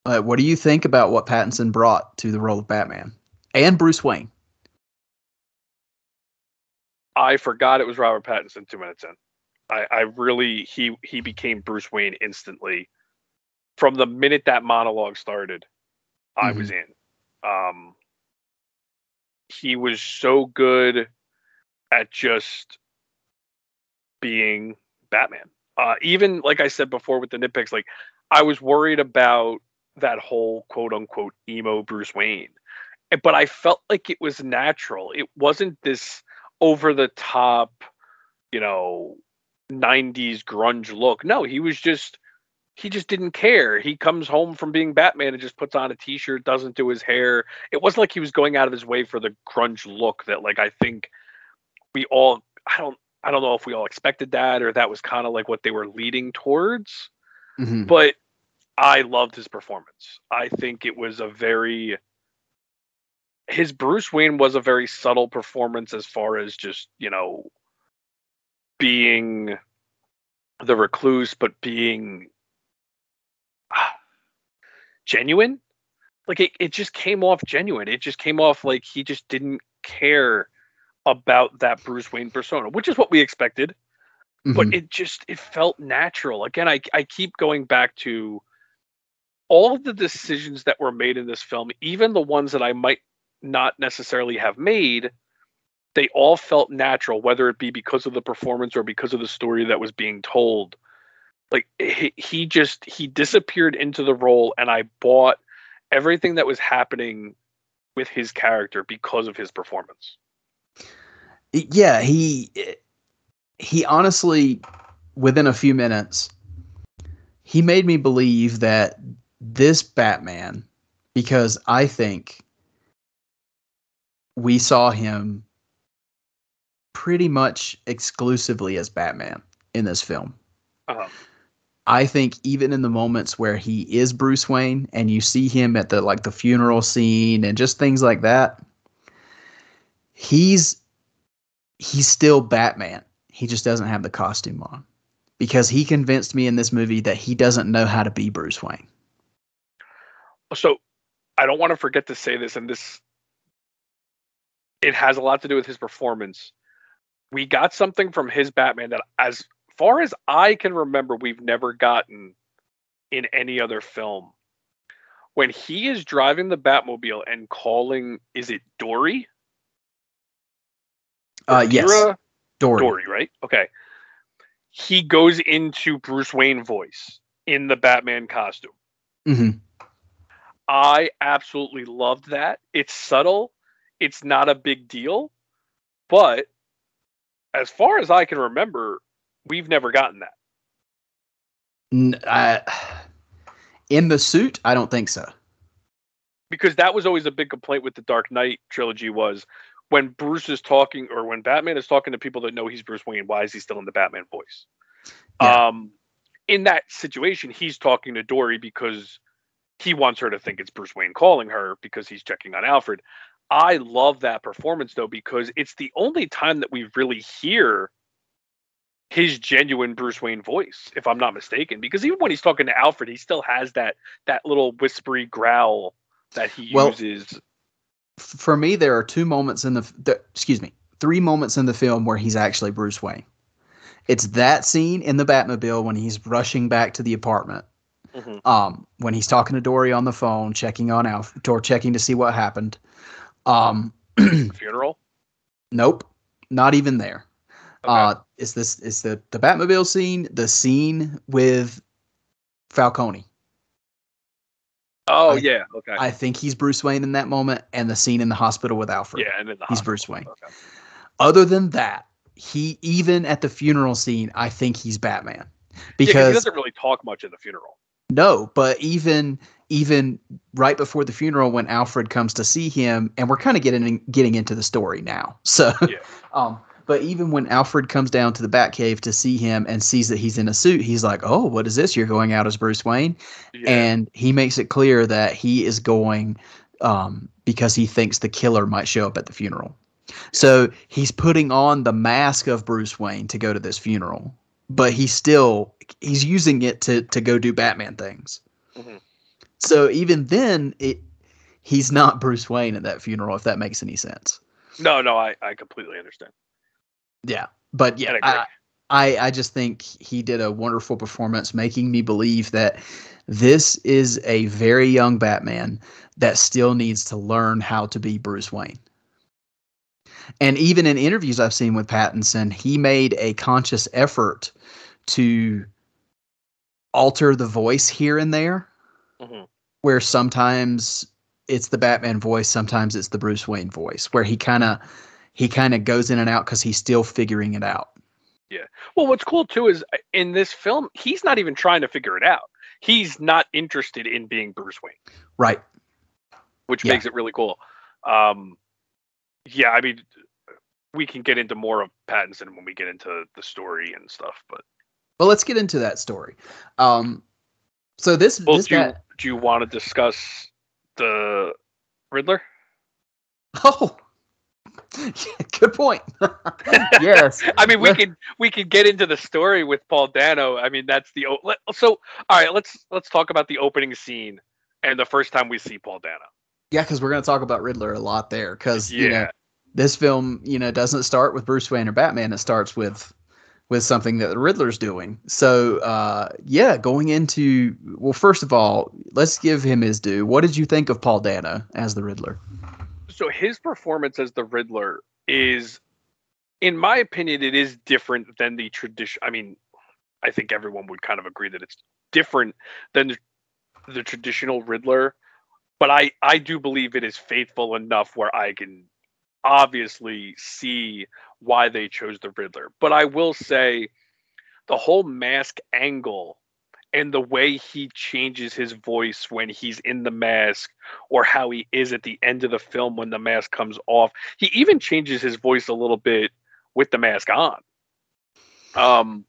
uh, what do you think about what Pattinson brought to the role of Batman and Bruce Wayne? I forgot it was Robert Pattinson two minutes in. I, I really he he became Bruce Wayne instantly. From the minute that monologue started, I was in. Um he was so good at just being Batman. Uh even like I said before with the nitpicks, like I was worried about that whole quote unquote emo Bruce Wayne. But I felt like it was natural. It wasn't this over the top, you know, 90s grunge look. No, he was just he just didn't care. He comes home from being Batman and just puts on a t-shirt, doesn't do his hair. It wasn't like he was going out of his way for the grunge look that like I think we all I don't I don't know if we all expected that or that was kind of like what they were leading towards, Mhm. but I loved his performance. I think it was a very his Bruce Wayne was a very subtle performance as far as just, you know, being the recluse, but being ah, genuine. Like it, it just came off genuine. It just came off like he just didn't care about that Bruce Wayne persona, which is what we expected but Mhm. it just it felt natural again I, I keep going back to all of the decisions that were made in this film even the ones that i might not necessarily have made they all felt natural whether it be because of the performance or because of the story that was being told. Like he, he just he disappeared into the role and i bought everything that was happening with his character because of his performance. Yeah, he he honestly within a few minutes he made me believe that this Batman because I think we saw him pretty much exclusively as Batman in this film. um, I think even in the moments where he is Bruce Wayne and you see him at the like the funeral scene and just things like that, he's he's still Batman. He just doesn't have the costume on. Because he convinced me in this movie that he doesn't know how to be Bruce Wayne. So I don't want to forget to say this, and this it has a lot to do with his performance. We got something from his Batman that, as far as I can remember, we've never gotten in any other film. When he is driving the Batmobile and calling, is it Dory? Uh, yes, Kira? Dory. Dory, right? Okay. He goes into Bruce Wayne voice in the Batman costume. hmm I absolutely loved that. It's subtle. It's not a big deal. But as far as I can remember, we've never gotten that. I, in the suit, I don't think so. Because that was always a big complaint with the Dark Knight trilogy was when Bruce is talking or when Batman is talking to people that know he's Bruce Wayne, why is he still in the Batman voice? Yeah. Um in that situation, he's talking to Dory because he wants her to think it's Bruce Wayne calling her because he's checking on Alfred. I love that performance though because it's the only time that we really hear his genuine Bruce Wayne voice, if I'm not mistaken. Because even when he's talking to Alfred, he still has that that little whispery growl that he Well- uses. For me, there are two moments in the, the excuse me, three moments in the film where he's actually Bruce Wayne. It's that scene in the Batmobile when he's rushing back to the apartment. Mhm. Um, when he's talking to Dory on the phone, checking on Alfred or checking to see what happened. Um, Funeral. nope, not even there. Okay. Uh, it's this is the the Batmobile scene, the scene with Falcone. oh I- yeah. Okay. I think he's Bruce Wayne in that moment, and the scene in the hospital with Alfred. yeah, and then the he's hospital. Bruce Wayne. Okay. Other than that, he even at the funeral scene, I think he's Batman Yeah, 'cause he doesn't really talk much in the funeral. no, but even even right before the funeral, when Alfred comes to see him, and we're kind of getting getting into the story now, so Yeah. um. But even when Alfred comes down to the Batcave to see him and sees that he's in a suit, he's like, "Oh, what is this? You're going out as Bruce Wayne?" Yeah. and he makes it clear that he is going um, because he thinks the killer might show up at the funeral. So he's putting on the mask of Bruce Wayne to go to this funeral, but he's still he's using it to to go do Batman things. Mhm. So even then, it he's not Bruce Wayne at that funeral. If that makes any sense. no, no, I, I completely understand. Yeah, but yeah, I. I, I just think he did a wonderful performance, making me believe that this is a very young Batman that still needs to learn how to be Bruce Wayne. And even in interviews I've seen with Pattinson, he made a conscious effort to alter the voice here and there, Mhm. Where sometimes it's the Batman voice, sometimes it's the Bruce Wayne voice, where he kind of he kind of goes in and out because he's still figuring it out. Yeah. Well, what's cool too is uh, in this film, he's not even trying to figure it out. He's not interested in being Bruce Wayne, Right. which Yeah. makes it really cool. Um, yeah, I mean, we can get into more of Pattinson when we get into the story and stuff. But Well, let's get into that story. Um, so this well, this do guy. Do you want to discuss the Riddler? Oh, good point. yes. I mean, we can we can get into the story with Paul Dano. I mean, that's the o- so. All right, let's let's talk about the opening scene and the first time we see Paul Dano. Yeah, because we're going to talk about Riddler a lot there. Because Yeah, you know this film, you know, doesn't start with Bruce Wayne or Batman. It starts with with something that the Riddler's doing. So, uh, yeah, going into well, first of all, let's give him his due. What did you think of Paul Dano as the Riddler? so his performance as the Riddler is, in my opinion, it is different than the tradition. I mean, I think everyone would kind of agree that it's different than the, the traditional Riddler, but I I do believe it is faithful enough where I can obviously see why they chose the Riddler. But I will say, the whole mask angle and the way he changes his voice when he's in the mask or how he is at the end of the film when the mask comes off. He even changes his voice a little bit with the mask on. Um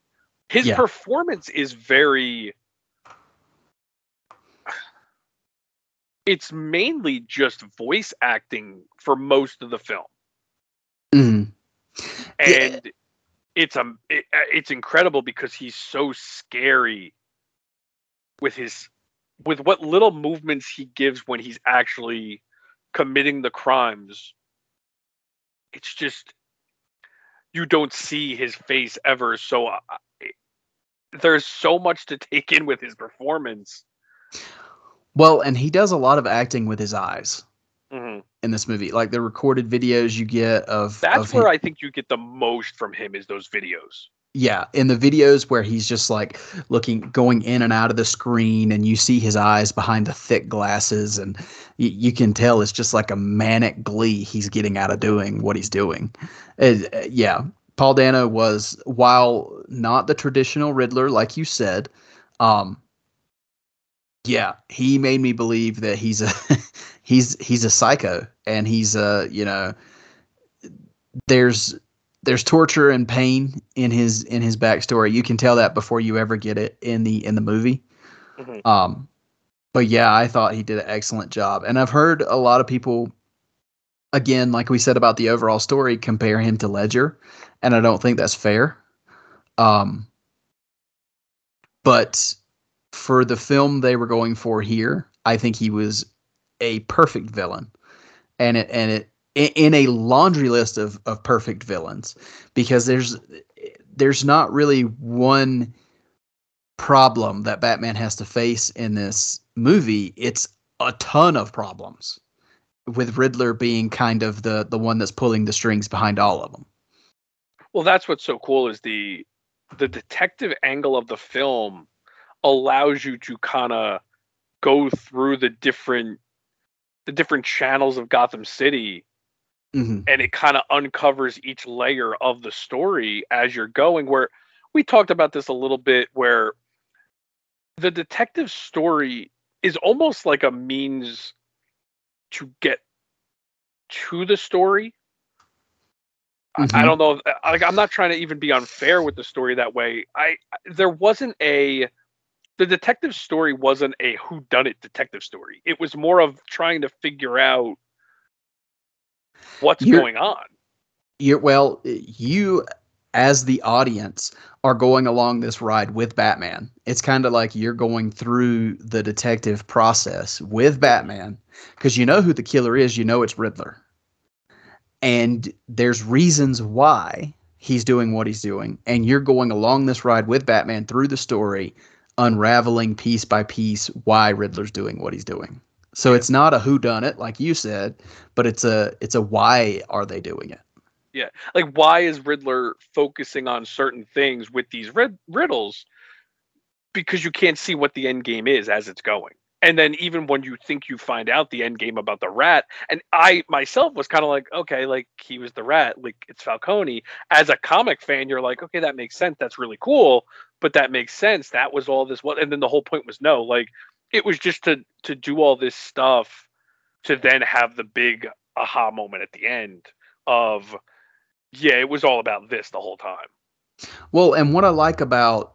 His Yeah. performance is very. It's mainly just voice acting for most of the film, Mhm. Yeah. and it's um it, it's incredible because he's so scary with his with what little movements he gives when he's actually committing the crimes. It's just you don't see his face ever, so uh, it- there's so much to take in with his performance. Well, and he does a lot of acting with his eyes hmm in this movie. Like the recorded videos you get of That's of where him- I think you get the most from him is those videos. yeah, in the videos where he's just like looking going in and out of the screen and you see his eyes behind the thick glasses and you, you can tell it's just like a manic glee he's getting out of doing what he's doing. It- uh, yeah, Paul Dano was while not the traditional Riddler like you said, um yeah, he made me believe that he's a he's he's a psycho and he's a, you know, there's there's torture and pain in his in his backstory. You can tell that before you ever get it in the in the movie. Mhm. Um, but yeah, I thought he did an excellent job, and I've heard a lot of people, again, like we said about the overall story, compare him to Ledger, and I don't think that's fair. Um, but for the film they were going for here, I think he was a perfect villain, and it and it in- a laundry list of of perfect villains because there's there's not really one problem that Batman has to face in this movie. It's a ton of problems with Riddler being kind of the the one that's pulling the strings behind all of them. Well, that's what's so cool is the the detective angle of the film allows you to kind of go through the different the different channels of Gotham City hmm and it kind of uncovers each layer of the story as you're going where we talked about this a little bit where the detective story is almost like a means to get to the story I- I don't know. Like, I'm not trying to even be unfair with the story that way. I there wasn't a the detective story wasn't a who done it detective story. It was more of trying to figure out what's You're- going on. You're well, you as the audience are going along this ride with Batman. It's kind of like you're going through the detective process with Batman because you know who the killer is, you know it's Riddler. And there's reasons why he's doing what he's doing and you're going along this ride with Batman through the story unraveling piece by piece why Riddler's doing what he's doing. So it's not a who done it like you said, but it's a it's a why are they doing it? Yeah. Like, why is Riddler focusing on certain things with these rid- riddles? Because you can't see what the end game is as it's going. And then even when you think you find out the end game about the rat, and I myself was kind of like, okay, like he was the rat, like it's Falcone. As a comic fan, you're like, okay, that makes sense. That's really cool, but that makes sense. That was all this. What? And then the whole point was no, like it was just to to do all this stuff to then have the big aha moment at the end of yeah, it was all about this the whole time. Well, and what I like about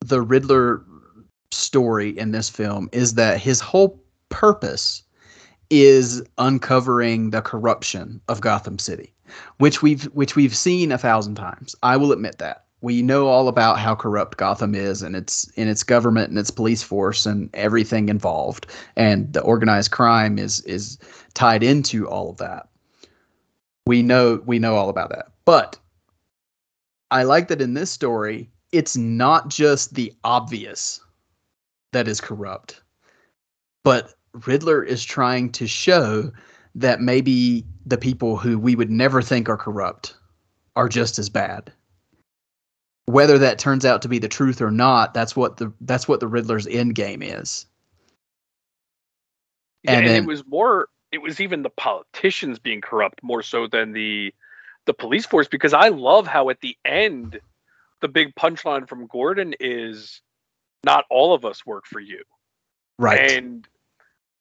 the Riddler story in this film is that his whole purpose is uncovering the corruption of Gotham City, which we've which we've seen a thousand times. I will admit that. We know all about how corrupt Gotham is and its in its government and its police force and everything involved. And the organized crime is is tied into all of that. We know we know all about that. But I like that in this story, it's not just the obvious that is corrupt, but Riddler is trying to show that maybe the people who we would never think are corrupt are just as bad. Whether that turns out to be the truth or not, that's what the that's what the Riddler's end game is. Yeah, And and, it was more it was even the politicians being corrupt more so than the the police force because I love how at the end the big punchline from Gordon is not all of us work for you. Right. And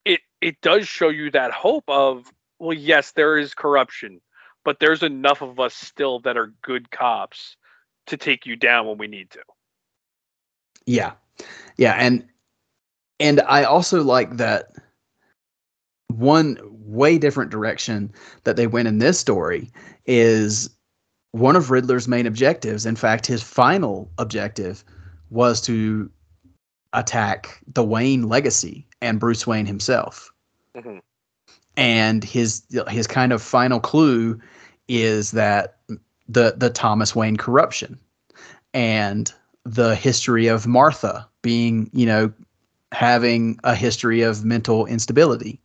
it it does show you that hope of well yes there is corruption but there's enough of us still that are good cops to take you down when we need to. Yeah. Yeah, and and I also like that one way different direction that they went in this story is one of Riddler's main objectives. In fact, his final objective was to attack the Wayne legacy and Bruce Wayne himself. Mhm. And his his kind of final clue is that the the Thomas Wayne corruption and the history of Martha being, you know, having a history of mental instability.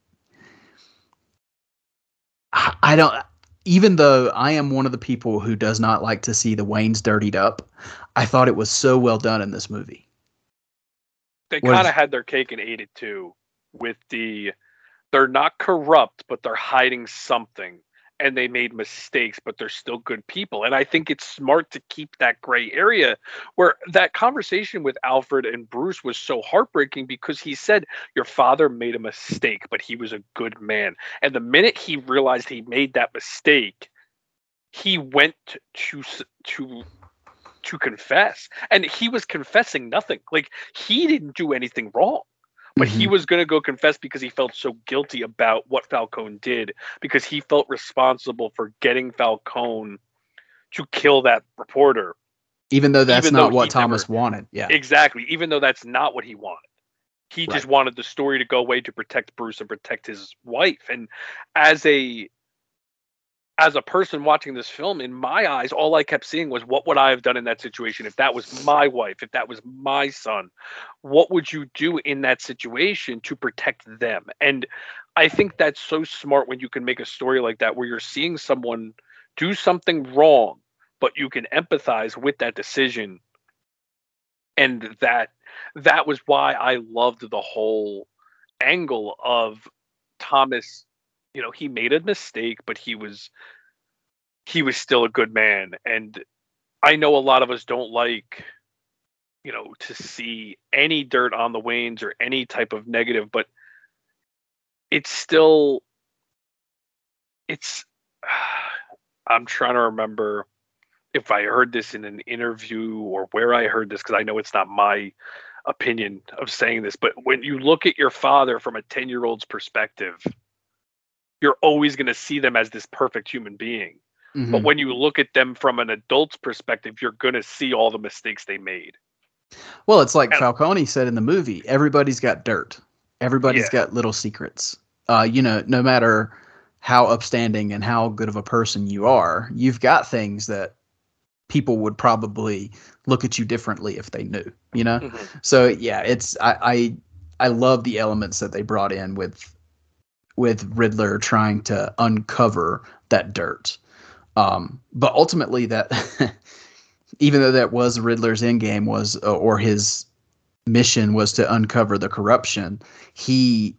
I I don't even though I am one of the people who does not like to see the Waynes dirtied up, I thought it was so well done in this movie. They kind of had their cake and ate it too with the they're not corrupt, but they're hiding something. And they made mistakes, but they're still good people. And I think it's smart to keep that gray area where that conversation with Alfred and Bruce was so heartbreaking because he said, Your father made a mistake, but he was a good man. And the minute he realized he made that mistake, he went to to to confess and he was confessing nothing like he didn't do anything wrong but he Mhm. was going to go confess because he felt so guilty about what Falcone did because he felt responsible for getting Falcone to kill that reporter even though that's even not though what Thomas never- wanted. Yeah. exactly even though that's not what he wanted he just wanted the story to go away to protect Bruce and protect his wife and as a as a person watching this film in my eyes all i kept seeing was what would i have done in that situation if that was my wife if that was my son? What would you do in that situation to protect them? And i think that's so smart when you can make a story like that where you're seeing someone do something wrong but you can empathize with that decision. And that that was why i loved the whole angle of thomas you know he made a mistake but he was he was still a good man. And i know a lot of us don't like you know to see any dirt on the waynes or any type of negative but it's still it's i'm trying to remember if i heard this in an interview or where i heard this because i know it's not my opinion of saying this but when you look at your father from a 10 year old's perspective you're always going to see them as this perfect human being Mhm. but when you look at them from an adult's perspective you're going to see all the mistakes they made Well, it's like And- Falcone said in the movie everybody's got dirt, everybody's Yeah. got little secrets. Uh, you know, no matter how upstanding and how good of a person you are, you've got things that people would probably look at you differently if they knew, you know? Mhm. So yeah, it's I, I I love the elements that they brought in with with Riddler trying to uncover that dirt. Um, but ultimately, that even though that was Riddler's end game was uh, or his mission was to uncover the corruption, he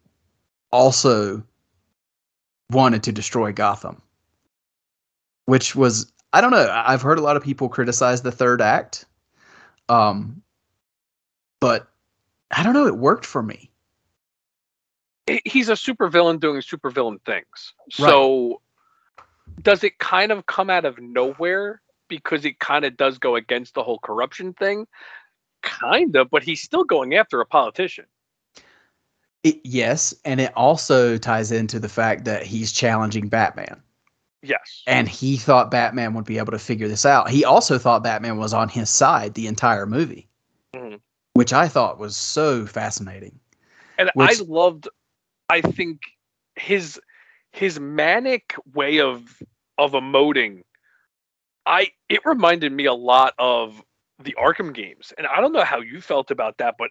also wanted to destroy Gotham, which was I don't know. I've heard a lot of people criticize the third act, um, but I don't know. It worked for me. He- he's a supervillain doing supervillain things so does it kind of come out of nowhere because it kind of does go against the whole corruption thing kind of but he's still going after a politician It, yes, and it also ties into the fact that he's challenging Batman. yes and he thought Batman would be able to figure this out. He also thought Batman was on his side the entire movie, Mhm. which I thought was so fascinating. and Which- I loved. I think his his manic way of of emoting. I it reminded me a lot of the Arkham games, and I don't know how you felt about that, but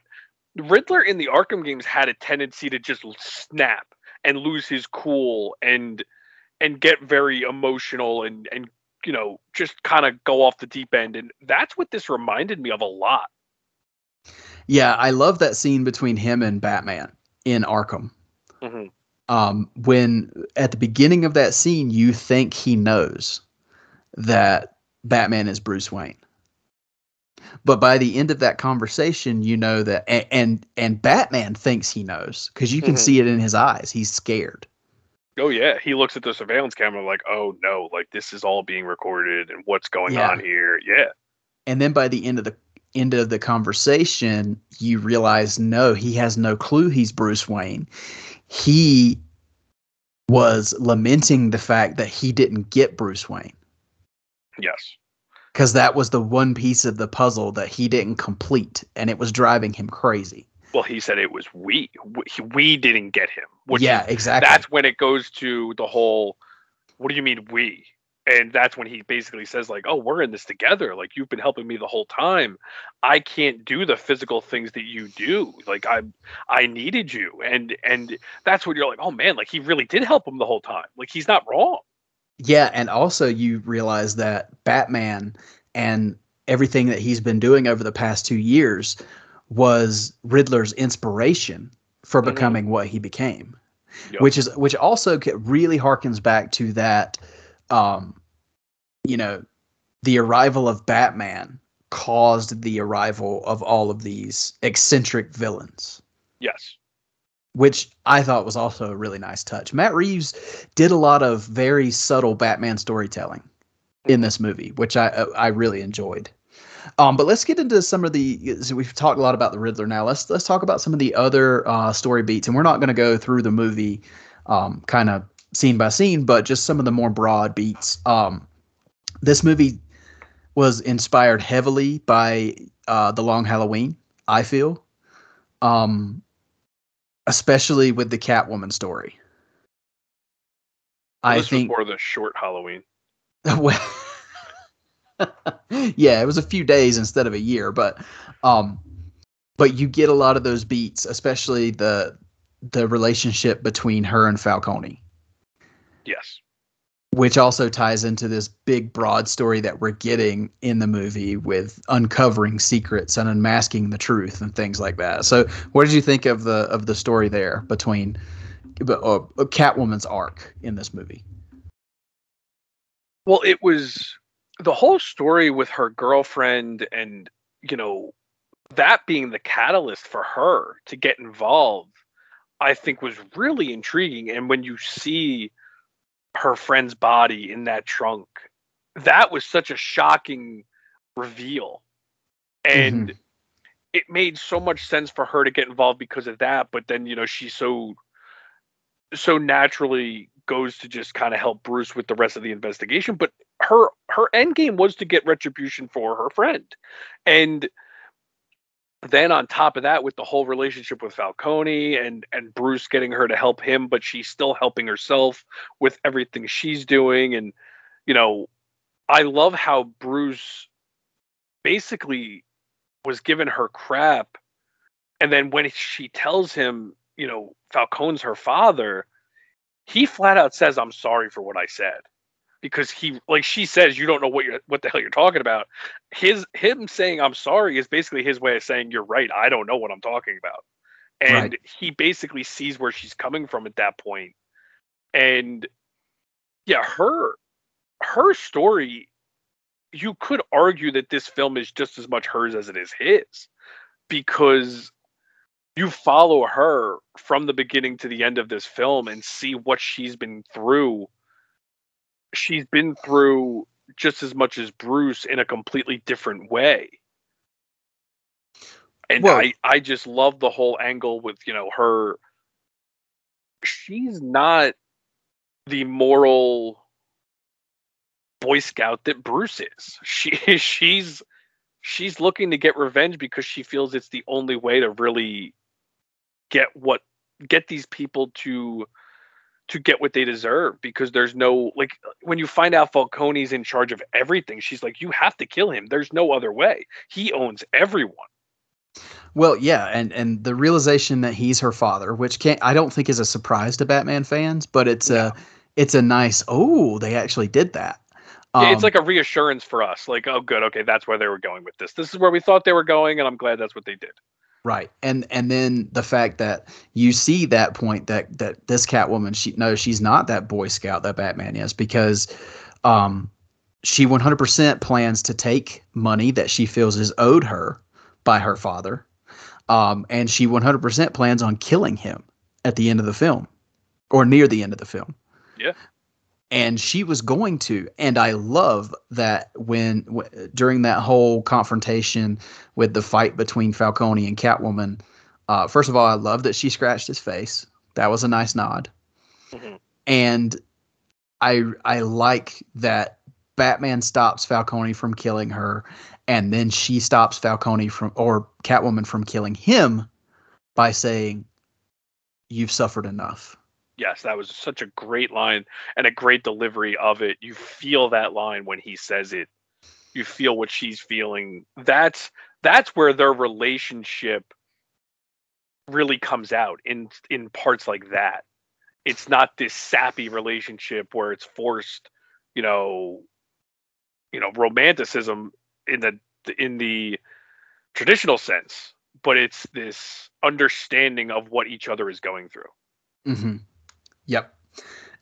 Riddler in the Arkham games had a tendency to just snap and lose his cool and and get very emotional and and you know just kind of go off the deep end, and that's what this reminded me of a lot. Yeah, I love that scene between him and Batman in Arkham. Mhm. Um, when at the beginning of that scene, you think he knows that Batman is Bruce Wayne. But by the end of that conversation, you know that, and and, and Batman thinks he knows because you can Mhm. see it in his eyes. He's scared. Oh yeah, he looks at the surveillance camera like, "Oh no, like this is all being recorded and what's going Yeah. on here?" Yeah. and then by the end of the end of the conversation, you realize no, he has no clue he's Bruce Wayne. He was lamenting the fact that he didn't get Bruce Wayne Yes. because that was the one piece of the puzzle that he didn't complete and it was driving him crazy. Well, he said it was we. We, didn't get him. Yeah, exactly. that's when it goes to the whole. What do you mean we? And that's when he basically says like, "Oh, we're in this together. Like you've been helping me the whole time. I can't do the physical things that you do. Like I, I needed you." And and that's when you're like, "Oh man, like he really did help him the whole time. Like he's not wrong." Yeah, and also you realize that Batman and everything that he's been doing over the past two years was Riddler's inspiration for Mhm. becoming what he became, Yep. which is which also really harkens back to that, um, you know, the arrival of Batman caused the arrival of all of these eccentric villains Yes. which I thought was also a really nice touch. Matt Reeves did a lot of very subtle Batman storytelling in this movie, which I I really enjoyed. Um, but let's get into some of the. So we've talked a lot about the Riddler. Now let's let's talk about some of the other uh, story beats, and we're not going to go through the movie, um, kind of scene by scene, but just some of the more broad beats. Um, this movie was inspired heavily by uh, the Long Halloween. I feel, um, especially with the Catwoman story. I this think more the short Halloween. well, yeah, it was a few days instead of a year, but um, but you get a lot of those beats, especially the the relationship between her and Falcone, Yes. which also ties into this big broad story that we're getting in the movie with uncovering secrets and unmasking the truth and things like that. So, what did you think of the of the story there between uh, Catwoman's arc in this movie? Well, it was the whole story with her girlfriend and, you know, that being the catalyst for her to get involved, I think was really intriguing. And when you see her friend's body in that trunk, that was such a shocking reveal. And mm-hmm. it made so much sense for her to get involved because of that. But then, you know, she so so naturally goes to just kind of help Bruce with the rest of the investigation. But her her end game was to get retribution for her friend. And then on top of that, with the whole relationship with Falcone and and Bruce getting her to help him, but she's still helping herself with everything she's doing. And you know, I love how Bruce basically was given her crap, and then when she tells him, you know, Falcone's her father, he flat out says, "I'm sorry for what I said." Because he, like she says, you don't know what you're, what the hell you're talking about. His, him saying "I'm sorry" is basically his way of saying you're right. I don't know what I'm talking about, and Right. he basically sees where she's coming from at that point. And yeah, her, her story, you could argue that this film is just as much hers as it is his, because you follow her from the beginning to the end of this film and see what she's been through. She's been through just as much as Bruce in a completely different way. And Well- I, I just love the whole angle with, you know, her. She's not the moral Boy Scout that Bruce is. She she's she's looking to get revenge because she feels it's the only way to really get what get these people to to get what they deserve because there's no like when you find out Falcone's in charge of everything she's like you have to kill him. There's no other way. He owns everyone. Well, yeah, and and the realization that he's her father, which can't I don't think is a surprise to Batman fans, but it's a it's a nice oh they actually did that. Yeah, it's Um, like a reassurance for us like oh good okay that's where they were going with this. This is where we thought they were going and I'm glad that's what they did right, and and then the fact that you see that point that that this Catwoman she no she's not that Boy Scout that Batman is because um she 100% plans to take money that she feels is owed her by her father um and she 100% plans on killing him at the end of the film or near the end of the film Yeah. And she was going to and i love that when w- during that whole confrontation with the fight between falcone and catwoman uh, first of all i love that she scratched his face. That was a nice nod. Mhm. and i i like that batman stops falcone from killing her and then she stops falcone from or catwoman from killing him by saying you've suffered enough Yes, that was such a great line and a great delivery of it. You feel that line when he says it. You feel what she's feeling. That's that's where their relationship really comes out in in parts like that. It's not this sappy relationship where it's forced, you know, you know, romanticism in the in the traditional sense, but it's this understanding of what each other is going through. hmm Yep.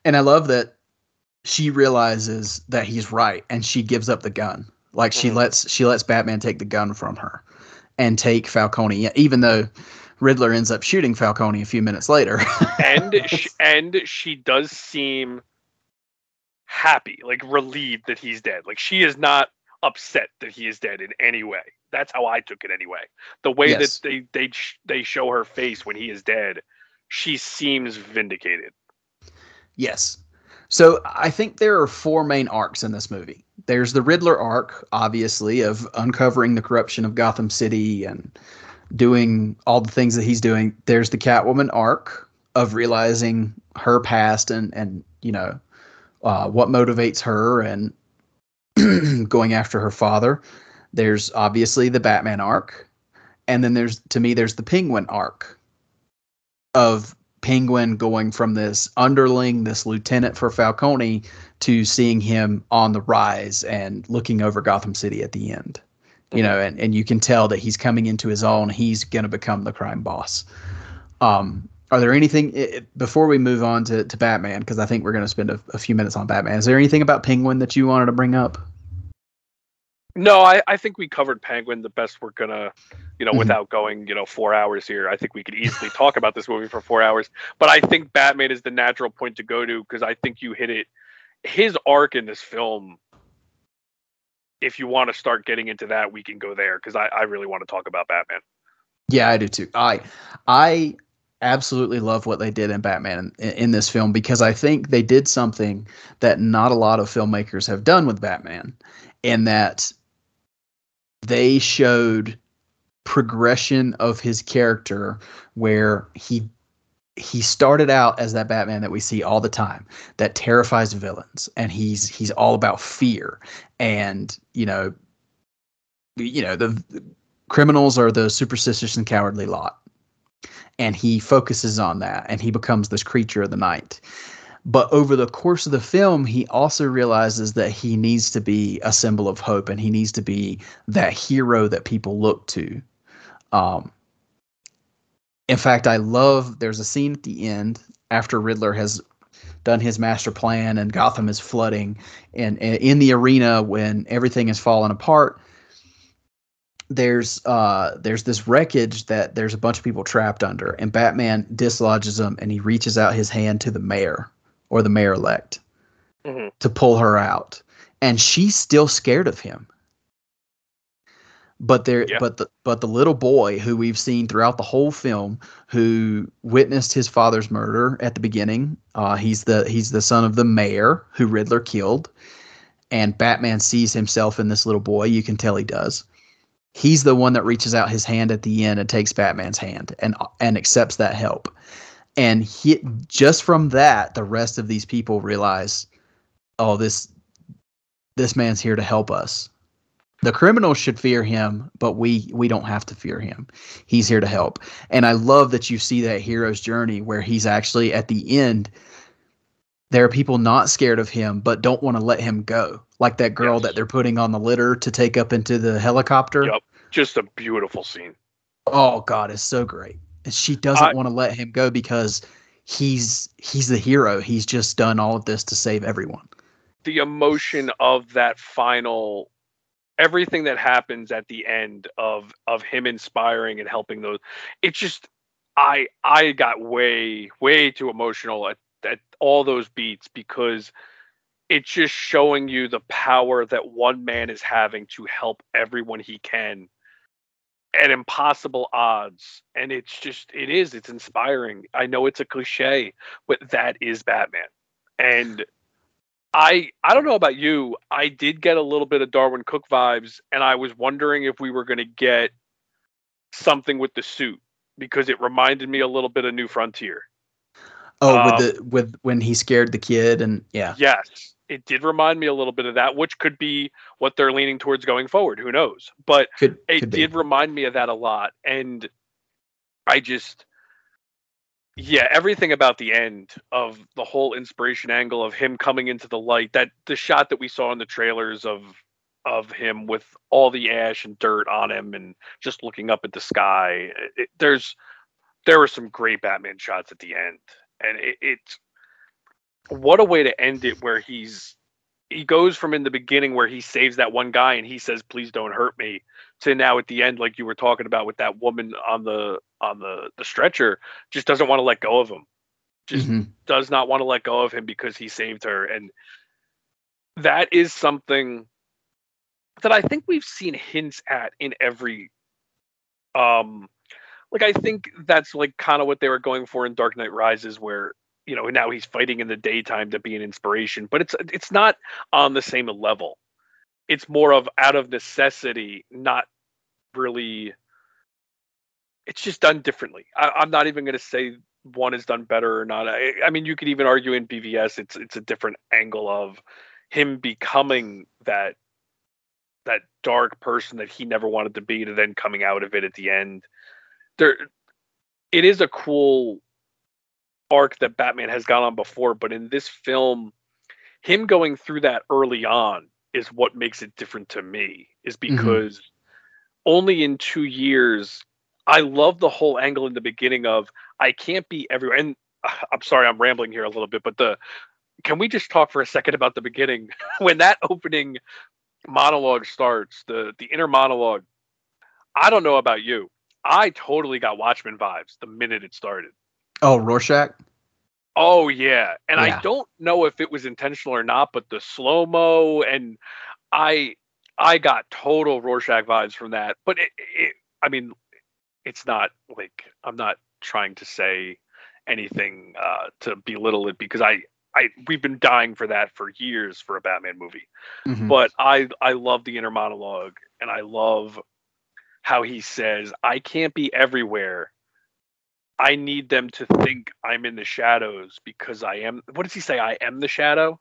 And I love that she realizes that he's right and she gives up the gun. Like she Mhm. lets she lets Batman take the gun from her and take Falcone even though Riddler ends up shooting Falcone a few minutes later. and sh- and she does seem happy, like relieved that he's dead. Like she is not upset that he is dead in any way. That's how I took it anyway. The way Yes. that they they sh- they show her face when he is dead, she seems vindicated. Yes. So I think there are four main arcs in this movie. There's the Riddler arc, obviously, of uncovering the corruption of Gotham City and doing all the things that he's doing. There's the Catwoman arc of realizing her past and and you know uh, what motivates her and going after her father. There's obviously the Batman arc, and then there's to me there's the Penguin arc of Penguin going from this underling, this lieutenant for Falcone, to seeing him on the rise and looking over Gotham City at the end. You know, and, and you can tell that he's coming into his own. He's going to become the crime boss. Um, are there anything i- i- before we move on to, to Batman? Because I think we're going to spend a, a few minutes on Batman. Is there anything about Penguin that you wanted to bring up? No, I, I think we covered Penguin the best we're gonna, you know, Mhm. without going, you know, four hours here. I think we could easily talk about this movie for four hours. But I think Batman is the natural point to go to because I think you hit it. His arc in this film, if you want to start getting into that, we can go there because I, I really want to talk about Batman. Yeah, I do too. I I absolutely love what they did in Batman in, in this film because I think they did something that not a lot of filmmakers have done with Batman, and that they showed progression of his character where he he started out as that Batman that we see all the time that terrifies villains. And he's he's all about fear. And you know you know the criminals are the superstitious and cowardly lot. And he focuses on that and he becomes this creature of the night but over the course of the film he also realizes that he needs to be a symbol of hope and he needs to be that hero that people look to. Um in fact i love there's a scene at the end after riddler has done his master plan and gotham is flooding and, and in the arena when everything is falling apart there's uh there's this wreckage that there's a bunch of people trapped under and batman dislodges them and he reaches out his hand to the mayor or the mayor elect Mhm. to pull her out and she's still scared of him but there Yeah. but the but the little boy who we've seen throughout the whole film who witnessed his father's murder at the beginning uh he's the he's the son of the mayor who riddler killed and batman sees himself in this little boy you can tell he does he's the one that reaches out his hand at the end and takes Batman's hand and and accepts that help. And he just from that, the rest of these people realize, oh, this this man's here to help us. The criminals should fear him, but we we don't have to fear him. He's here to help. And I love that you see that hero's journey where he's actually at the end. There are people not scared of him, but don't want to let him go. Like that girl Yes. that they're putting on the litter to take up into the helicopter. Yep. Just a beautiful scene. Oh God, it's so great. She doesn't want to let him go because he's he's the hero. He's just done all of this to save everyone. the emotion of that final everything that happens at the end of of him inspiring and helping those it's just i i got way way too emotional at, at all those beats because it's just showing you the power that one man is having to help everyone he can at impossible odds. And it's just it is it's inspiring. I know it's a cliche but that is batman. And i i don't know about you. I did get a little bit of Darwin Cooke vibes and i was wondering if we were going to get something with the suit because it reminded me a little bit of new frontier. Oh, Um, with the with when he scared the kid and yeah. Yes, it did remind me a little bit of that, which could be what they're leaning towards going forward. Who knows? But Could, it could did remind me of that a lot. And I just, yeah, everything about the end of the whole inspiration angle of him coming into the light, that the shot that we saw in the trailers of of him with all the ash and dirt on him and just looking up at the sky. It, there's there were some great Batman shots at the end, and it, it's what a way to end it where he's he goes from in the beginning where he saves that one guy and he says please don't hurt me to now at the end like you were talking about with that woman on the on the the stretcher just doesn't want to let go of him just Mhm. does not want to let go of him because he saved her and that is something that I think we've seen hints at in every um like I think that's like kind of what they were going for in Dark Knight Rises where you know now he's fighting in the daytime to be an inspiration but it's it's not on the same level. It's more of out of necessity not really it's just done differently. I, i'm not even going to say one is done better or not. I, I mean you could even argue in bvs it's it's a different angle of him becoming that that dark person that he never wanted to be to then coming out of it at the end. There it is a cool arc that batman has gone on before but in this film him going through that early on is what makes it different to me is mm-hmm. because only in two years i love the whole angle in the beginning of i can't be everywhere and i'm sorry i'm rambling here a little bit but the can we just talk for a second about the beginning? When that opening monologue starts the the inner monologue i don't know about you. I totally got watchmen vibes the minute it started Oh, Rorschach. Oh yeah, and Yeah. I don't know if it was intentional or not, but the slow mo and I I got total Rorschach vibes from that. But it, it I mean, it's not like I'm not trying to say anything uh, to belittle it because I I we've been dying for that for years for a Batman movie. Mhm. But I I love the inner monologue and I love how he says I can't be everywhere. I need them to think I'm in the shadows because I am. What does he say? I am the shadow.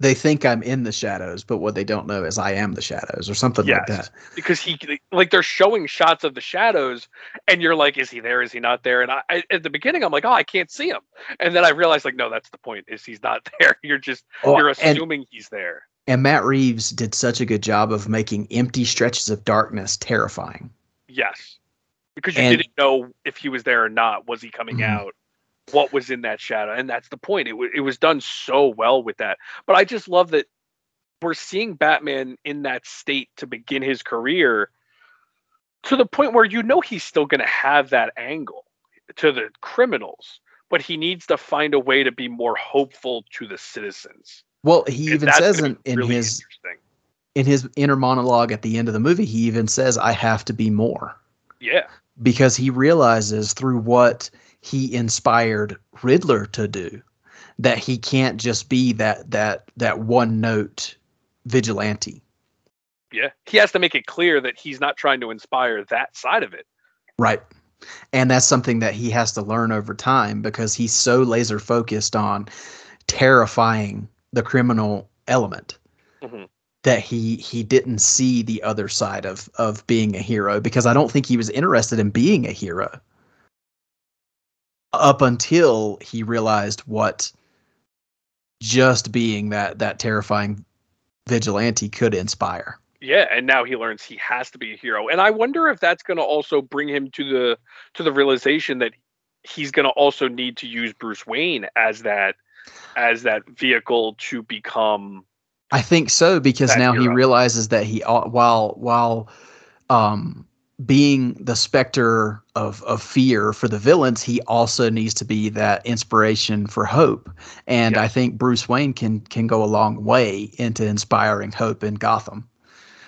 They think I'm in the shadows, but what they don't know is I am the shadows, or something like that. Because he like they're showing shots of the shadows, and you're like, is he there? Is he not there? And I, I at the beginning, I'm like, oh, I can't see him, and then I realized like, no, that's the point. Is he's not there? You're just Oh, you're and- assuming he's there. And Matt Reeves did such a good job of making empty stretches of darkness terrifying. Yes, because you And- didn't know if he was there or not. Was he coming Mhm. out? What was in that shadow? And that's the point. It, w- it was done so well with that. But I just love that we're seeing Batman in that state to begin his career to the point where you know he's still going to have that angle to the criminals, but he needs to find a way to be more hopeful to the citizens. Well, he And even says in, in really his in his inner monologue at the end of the movie, he even says, I have to be more. Yeah. Because he realizes through what he inspired Riddler to do that he can't just be that that that one note vigilante. Yeah. He has to make it clear that he's not trying to inspire that side of it. Right. And that's something that he has to learn over time because he's so laser focused on terrifying the criminal element Mhm. That he he didn't see the other side of of being a hero because I don't think he was interested in being a hero up until he realized what just being that that terrifying vigilante could inspire. Yeah, and now he learns he has to be a hero. And I wonder if that's going to also bring him to the to the realization that he's going to also need to use Bruce Wayne as that as that vehicle to become I think so because That now he realizes that he al- while while um being the specter of of fear for the villains, he also needs to be that inspiration for hope. And I think Bruce Wayne can can go a long way into inspiring hope in Gotham,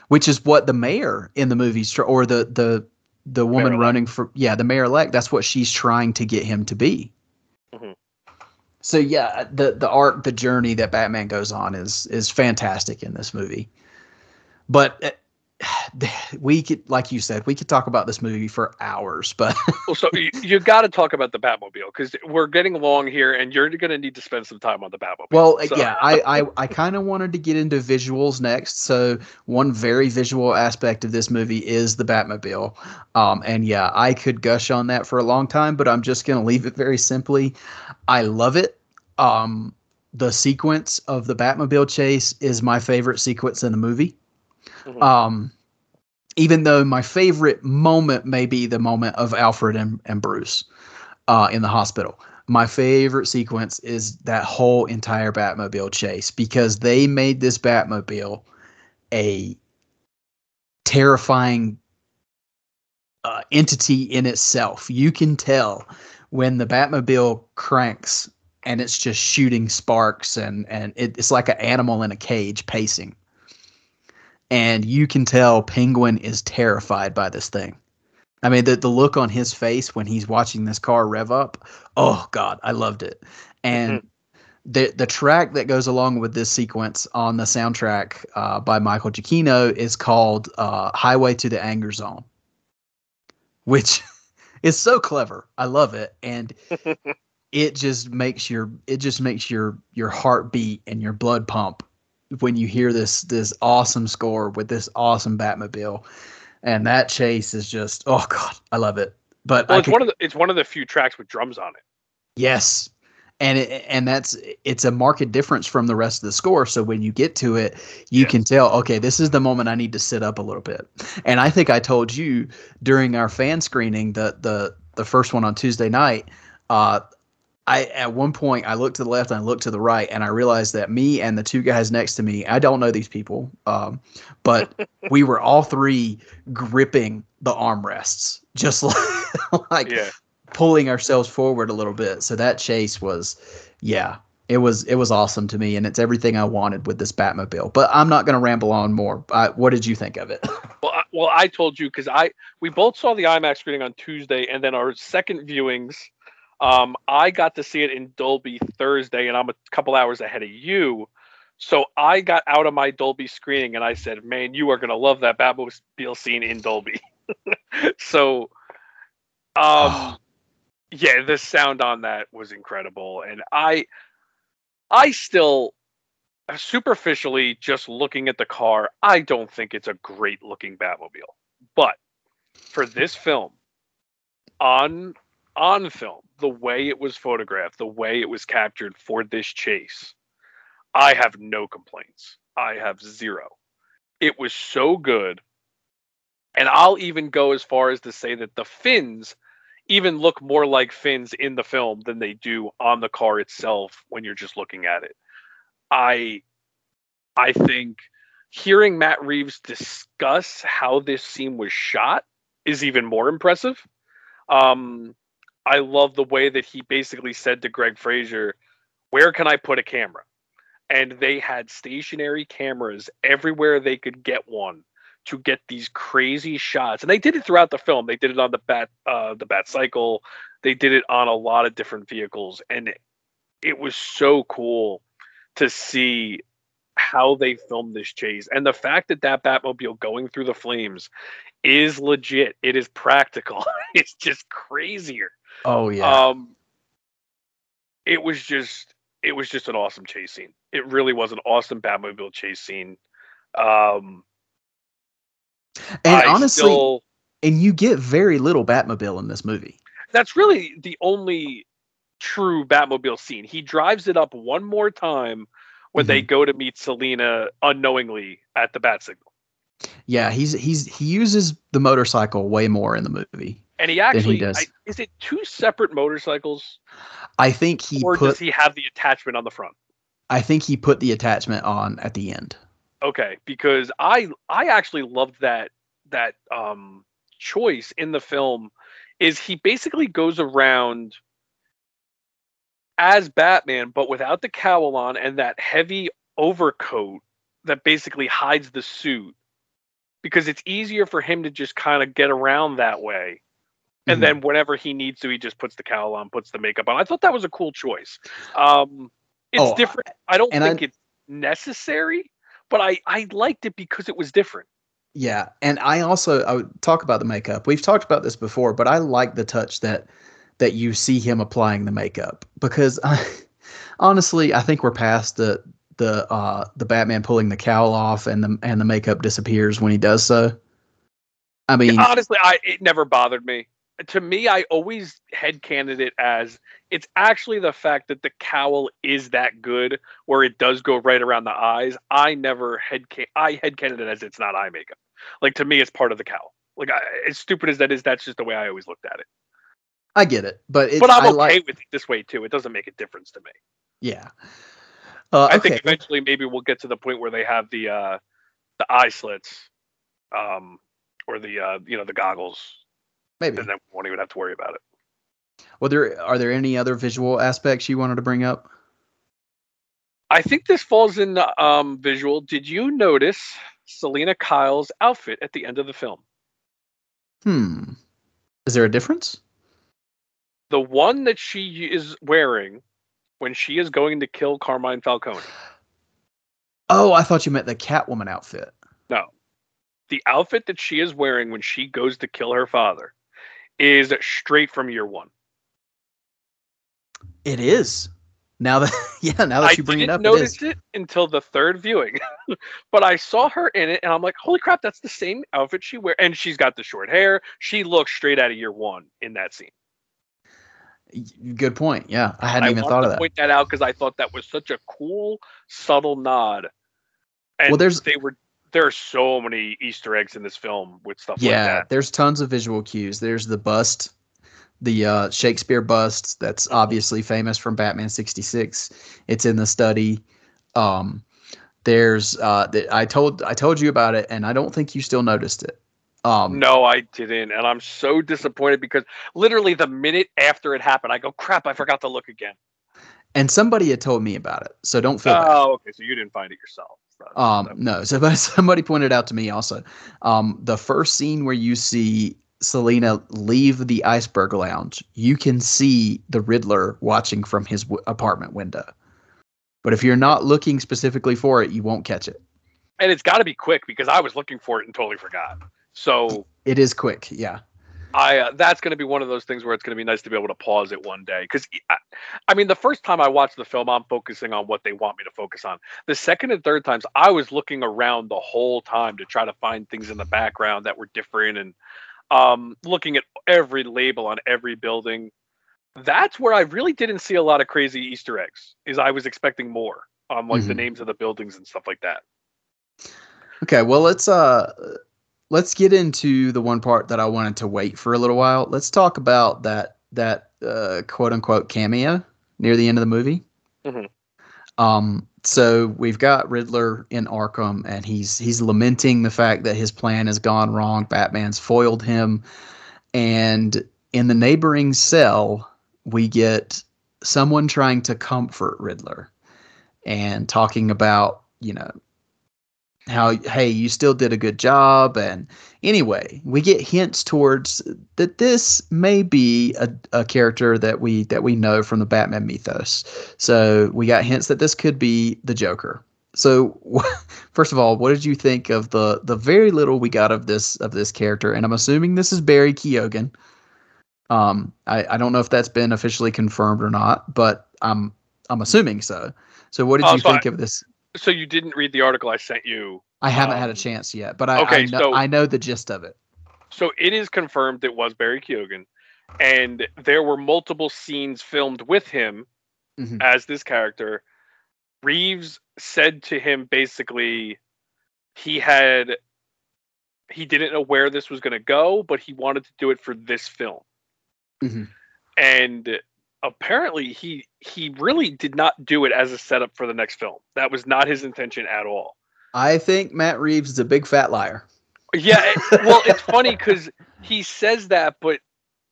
which is what the mayor in the movies tr- or the the the woman Mayor-elect. running for yeah the mayor elect. That's what she's trying to get him to be. Mhm. So yeah, the the arc, the journey that Batman goes on is is fantastic in this movie. But uh, we could, like you said, we could talk about this movie for hours. But Well, so you, you got to talk about the Batmobile because we're getting long here, and you're going to need to spend some time on the Batmobile. well, So- yeah, I I, I kind of wanted to get into visuals next. So one very visual aspect of this movie is the Batmobile. Um, and yeah, I could gush on that for a long time, but I'm just gonna leave it very simply. I love it. Um, the sequence of the Batmobile chase is my favorite sequence in the movie. Mhm. Um, even though my favorite moment may be the moment of Alfred and, and Bruce uh, in the hospital. My favorite sequence is that whole entire Batmobile chase because they made this Batmobile a terrifying uh, entity in itself. You can tell when the Batmobile cranks and it's just shooting sparks and and it, it's like an animal in a cage pacing. And you can tell Penguin is terrified by this thing. I mean, the the look on his face when he's watching this car rev up. Oh God, I loved it. And the the track that goes along with this sequence on the soundtrack uh, by Michael Giacchino is called uh, "Highway to the Anger Zone," which is so clever. I love it, and it just makes your it just makes your your heart beat and your blood pump when you hear this this awesome score with this awesome Batmobile, and that chase is just oh god, I love it. But well, it's could, one of the it's one of the few tracks with drums on it. Yes. And it, and that's it's a marked difference from the rest of the score. So when you get to it, you Yes. can tell, okay, this is the moment I need to sit up a little bit. And I think I told you during our fan screening, the the the first one on Tuesday night, uh, I at one point I looked to the left and I looked to the right, and I realized that me and the two guys next to me, I don't know these people, um, but we were all three gripping the armrests, just like like Yeah. pulling ourselves forward a little bit. So that chase was, yeah, it was it was awesome to me, and it's everything I wanted with this Batmobile. But I'm not going to ramble on more. I, what did you think of it? Well, I, well, I told you because I we both saw the IMAX screening on Tuesday, and then our second viewings, um, I got to see it in Dolby Thursday, and I'm a couple hours ahead of you. So I got out of my Dolby screening, and I said, "Man, you are gonna love that Batmobile scene in Dolby." so, um, yeah, the sound on that was incredible, and I, I still superficially just looking at the car, I don't think it's a great looking Batmobile. But for this film, on on film, the way it was photographed, the way it was captured for this chase, I have no complaints. I have zero. It was so good. And I'll even go as far as to say that the fins even look more like fins in the film than they do on the car itself when you're just looking at it. I I think hearing Matt Reeves discuss how this scene was shot is even more impressive. Um, I love the way that he basically said to Greig Fraser, "Where can I put a camera?" And they had stationary cameras everywhere they could get one to get these crazy shots. And they did it throughout the film. They did it on the bat uh, the bat cycle. They did it on a lot of different vehicles, and it, it was so cool to see how they filmed this chase and the fact that that Batmobile going through the flames is legit. It is practical. it's just crazier. Oh yeah, Um, it was just it was just an awesome chase scene. It really was an awesome Batmobile chase scene. Um, and I honestly, still, and you get very little Batmobile in this movie. that's really the only true Batmobile scene. He drives it up one more time when they go to meet Selina unknowingly at the Bat Signal. Yeah, he's he's he uses the motorcycle way more in the movie. And he actually does. I, is it two separate motorcycles I think he or put does he have the attachment on the front? I think he put the attachment on at the end. Okay, because I I actually loved that that um choice in the film is he basically goes around as Batman, but without the cowl on and that heavy overcoat that basically hides the suit because it's easier for him to just kind of get around that way. And Mhm. then whenever he needs to, he just puts the cowl on, puts the makeup on. I thought that was a cool choice. Um, it's Oh, different. I don't and I- think it's necessary, but I I liked it because it was different. Yeah, and I also I would talk about the makeup. We've talked about this before, but I like the touch that that you see him applying the makeup because I, honestly, I think we're past the the uh the Batman pulling the cowl off and the and the makeup disappears when he does so. I mean, Honestly, I it never bothered me. To me, I always headcanoned it as it's actually the fact that the cowl is that good, where it does go right around the eyes. I never head I headcanoned it as it's not eye makeup. Like to me, it's part of the cowl. Like I, as stupid as that is, that's just the way I always looked at it. I get it, but it, but I'm okay like, with it this way too. It doesn't make a difference to me. yeah. Uh, I okay. think eventually maybe we'll get to the point where they have the uh the eye slits, um, or the uh you know the goggles, maybe. and then we won't even have to worry about it. Well, there are there any other visual aspects you wanted to bring up? I think this falls in the um, visual. Did you notice Selina Kyle's outfit at the end of the film? Hmm. Is there a difference? The one that she is wearing when she is going to kill Carmine Falcone. Oh, I thought you meant the Catwoman outfit. No. The outfit that she is wearing when she goes to kill her father is straight from year one. It is. Now that yeah, now that I you bring it up, it notice it, until the third viewing, but I saw her in it, and I'm like, "Holy crap, that's the same outfit she wear!" And she's got the short hair. She looks straight out of year one in that scene. Good point. Yeah, I hadn't I even thought of that. point that out because I thought that was such a cool, subtle nod. And Well, there's- they were there are so many Easter eggs in this film with stuff Yeah, like that. there's tons of visual cues. There's the bust, the uh, Shakespeare bust that's obviously famous from Batman 66. It's in the study. Um, there's uh, the, I told I told you about it, and I don't think you still noticed it. Um, No, I didn't, and I'm so disappointed because literally the minute after it happened, I go, "Crap, I forgot to look again." and somebody had told me about it, so don't feel bad. Oh, okay, so you didn't find it yourself. Um, no, so but somebody pointed out to me also. Um, the first scene where you see Selina leave the iceberg lounge, you can see the Riddler watching from his w- apartment window. But if you're not looking specifically for it, you won't catch it. and it's got to be quick because I was looking for it and totally forgot. So It is quick, yeah. I uh, that's going to be one of those things where it's going to be nice to be able to pause it one day because I, I mean the first time I watched the film I'm focusing on what they want me to focus on. The second and third times I was looking around the whole time to try to find things in the background that were different and um, looking at every label on every building. That's where I really didn't see a lot of crazy Easter eggs. Is I was expecting more on like the Mhm. names of the buildings and stuff like that. Okay, well let's uh let's get into the one part that I wanted to wait for a little while. Let's talk about that that uh, quote unquote cameo near the end of the movie. Mhm. Um, so we've got Riddler in Arkham, and he's he's lamenting the fact that his plan has gone wrong. Batman's foiled him, and in the neighboring cell, we get someone trying to comfort Riddler and talking about you know how hey you still did a good job. And anyway we get hints towards that this may be a, a character that we that we know from the batman mythos. So we got hints that this could be the joker. So first of all what did you think of the the very little we got of this of this character? And i'm assuming this is barry keoghan. Um i i don't know if that's been officially confirmed or not but i'm i'm assuming so. So what did Oh, you think I- of this So you didn't read the article I sent you I haven't had a Um, chance yet, but I, okay, I know so- I know the gist of it. So it is confirmed it was Barry Keoghan, and there were multiple scenes filmed with him Mhm. as this character. Reeves said to him basically he had he didn't know where this was going to go, but he wanted to do it for this film. Mhm. And apparently he he really did not do it as a setup for the next film. That was not his intention at all. I think Matt Reeves is a big fat liar. Yeah, it- well, it's funny because he says that, but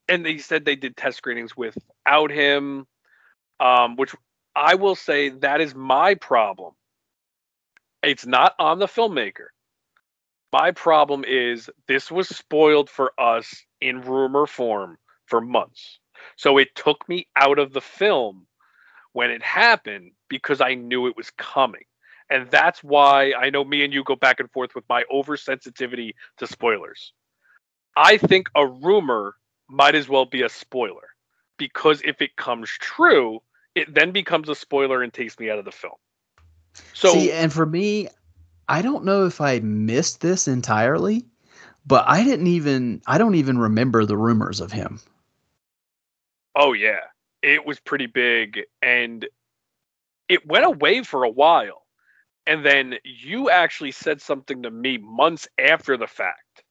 and they said they did test screenings without him, um, which I will say that is my problem. It's not on the filmmaker. My problem is this was spoiled for us in rumor form for months. So it took me out of the film when it happened because I knew it was coming. And that's why I know me and you go back and forth with my oversensitivity to spoilers. I think a rumor might as well be a spoiler because if it comes true, it then becomes a spoiler and takes me out of the film. So See, and for me, I don't know if I missed this entirely, but I didn't even I don't even remember the rumors of him. Oh yeah, it was pretty big, and it went away for a while, and then you actually said something to me months after the fact,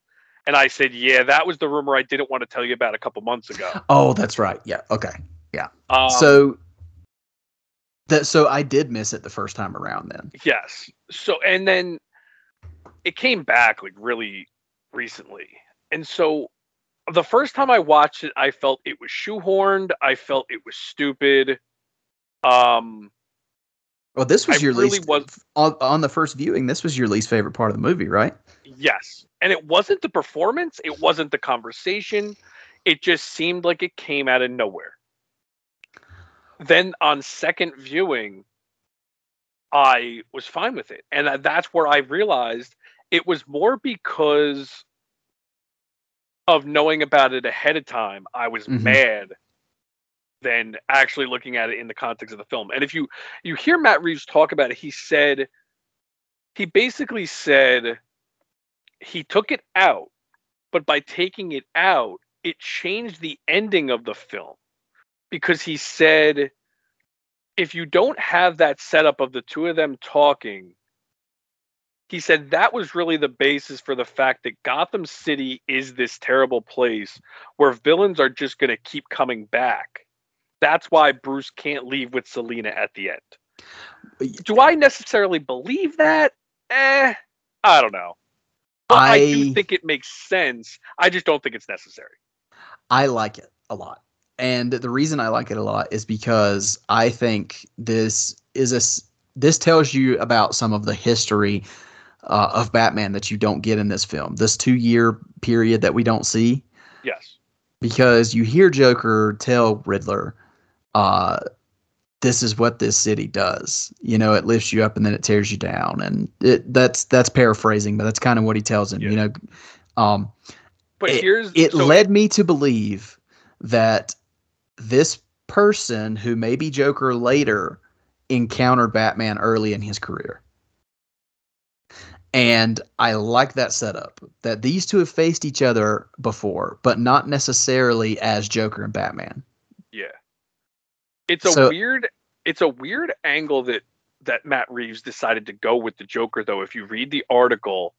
and I said, "Yeah, that was the rumor I didn't want to tell you about a couple months ago." Oh, that's right. Yeah. Okay. Yeah. Um, so that so I did miss it the first time around then. Yes. So and then it came back like really recently. And so the first time I watched it, I felt it was shoehorned. I felt it was stupid. Um Well, this was I your really least was- on, on the first viewing. This was your least favorite part of the movie, right? yes. And it wasn't the performance, it wasn't the conversation. It just seemed like it came out of nowhere. Then on second viewing, I was fine with it. And that's where I realized it was more because of knowing about it ahead of time. I was Mhm. mad than actually looking at it in the context of the film. And if you you hear Matt Reeves talk about it, he said he basically said he took it out, but by taking it out, it changed the ending of the film because he said if you don't have that setup of the two of them talking he said that was really the basis for the fact that Gotham City is this terrible place where villains are just going to keep coming back. That's why Bruce can't leave with Selina at the end. Do I necessarily believe that? Eh, I don't know. But I, do think it makes sense. I just don't think it's necessary. I like it a lot. And the reason I like it a lot is because I think this is a this tells you about some of the history uh, of Batman that you don't get in this film. This 2-year period that we don't see Yes. because you hear Joker tell Riddler uh this is what this city does. You know, it lifts you up and then it tears you down and it that's that's paraphrasing, but that's kind of what he tells him, you know. Um But it, here's it so- led me to believe that this person who may be Joker later encountered Batman early in his career. And I like that setup that these two have faced each other before, but not necessarily as Joker and Batman. Yeah. It's a So- weird it's a weird angle that that Matt Reeves decided to go with the Joker though. If you read the article,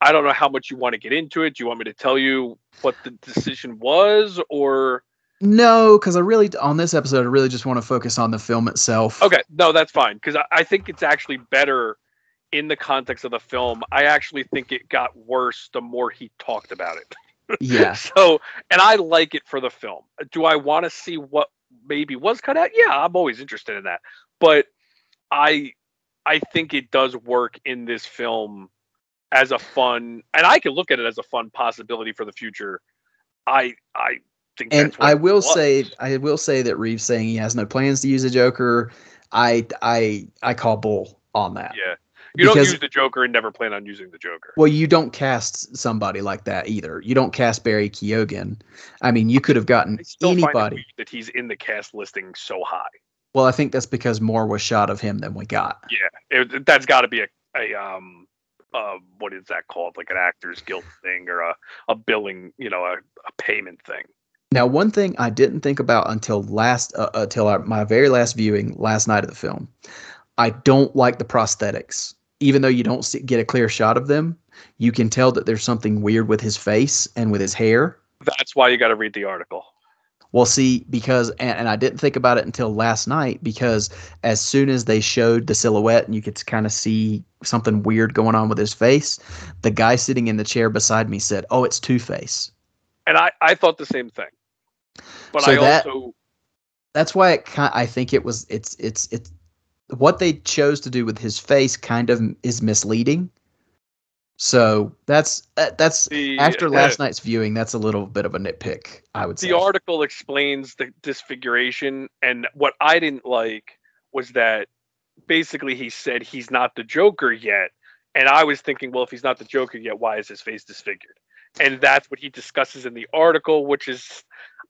I don't know how much you want to get into it. Do you want me to tell you what the decision was or No, because I really, on this episode, I really just want to focus on the film itself. Okay, no, that's fine because I, I think it's actually better in the context of the film. I actually think it got worse the more he talked about it. Yeah. So, and I like it for the film. Do I want to see what maybe was cut out? Yeah, I'm always interested in that. But I I think it does work in this film as a fun and I can look at it as a fun possibility for the future. I I think and I will was. say, I will say that Reeves saying he has no plans to use a Joker. I, I, I call bull on that. Yeah. You don't use the Joker and never plan on using the Joker. Well, you don't cast somebody like that either. You don't cast Barry Keoghan. I mean, you could have gotten I still find it anybody. that he's in the cast listing so high. Well, I think that's because more was shot of him than we got. Yeah, it, that's got to be a, a um uh what is that called? Like an actors guild thing or a, a billing, you know, a, a payment thing. Now, one thing I didn't think about until last, uh, until our, my very last viewing last night of the film, I don't like the prosthetics. Even though you don't see, get a clear shot of them, you can tell that there's something weird with his face and with his hair. That's why you got to read the article. Well, see, because and, and I didn't think about it until last night because as soon as they showed the silhouette and you could kind of see something weird going on with his face, the guy sitting in the chair beside me said, "Oh, it's Two Face." and I I thought the same thing. But So I that- also That's why it. I think it was. It's. It's. It's. What they chose to do with his face kind of is misleading. So that's that- that's the after uh, last night's viewing. That's a little bit of a nitpick. I would say. the article explains the disfiguration and what i didn't like was that basically he said he's not the joker yet and i was thinking well if he's not the joker yet why is his face disfigured and that's what he discusses in the article which is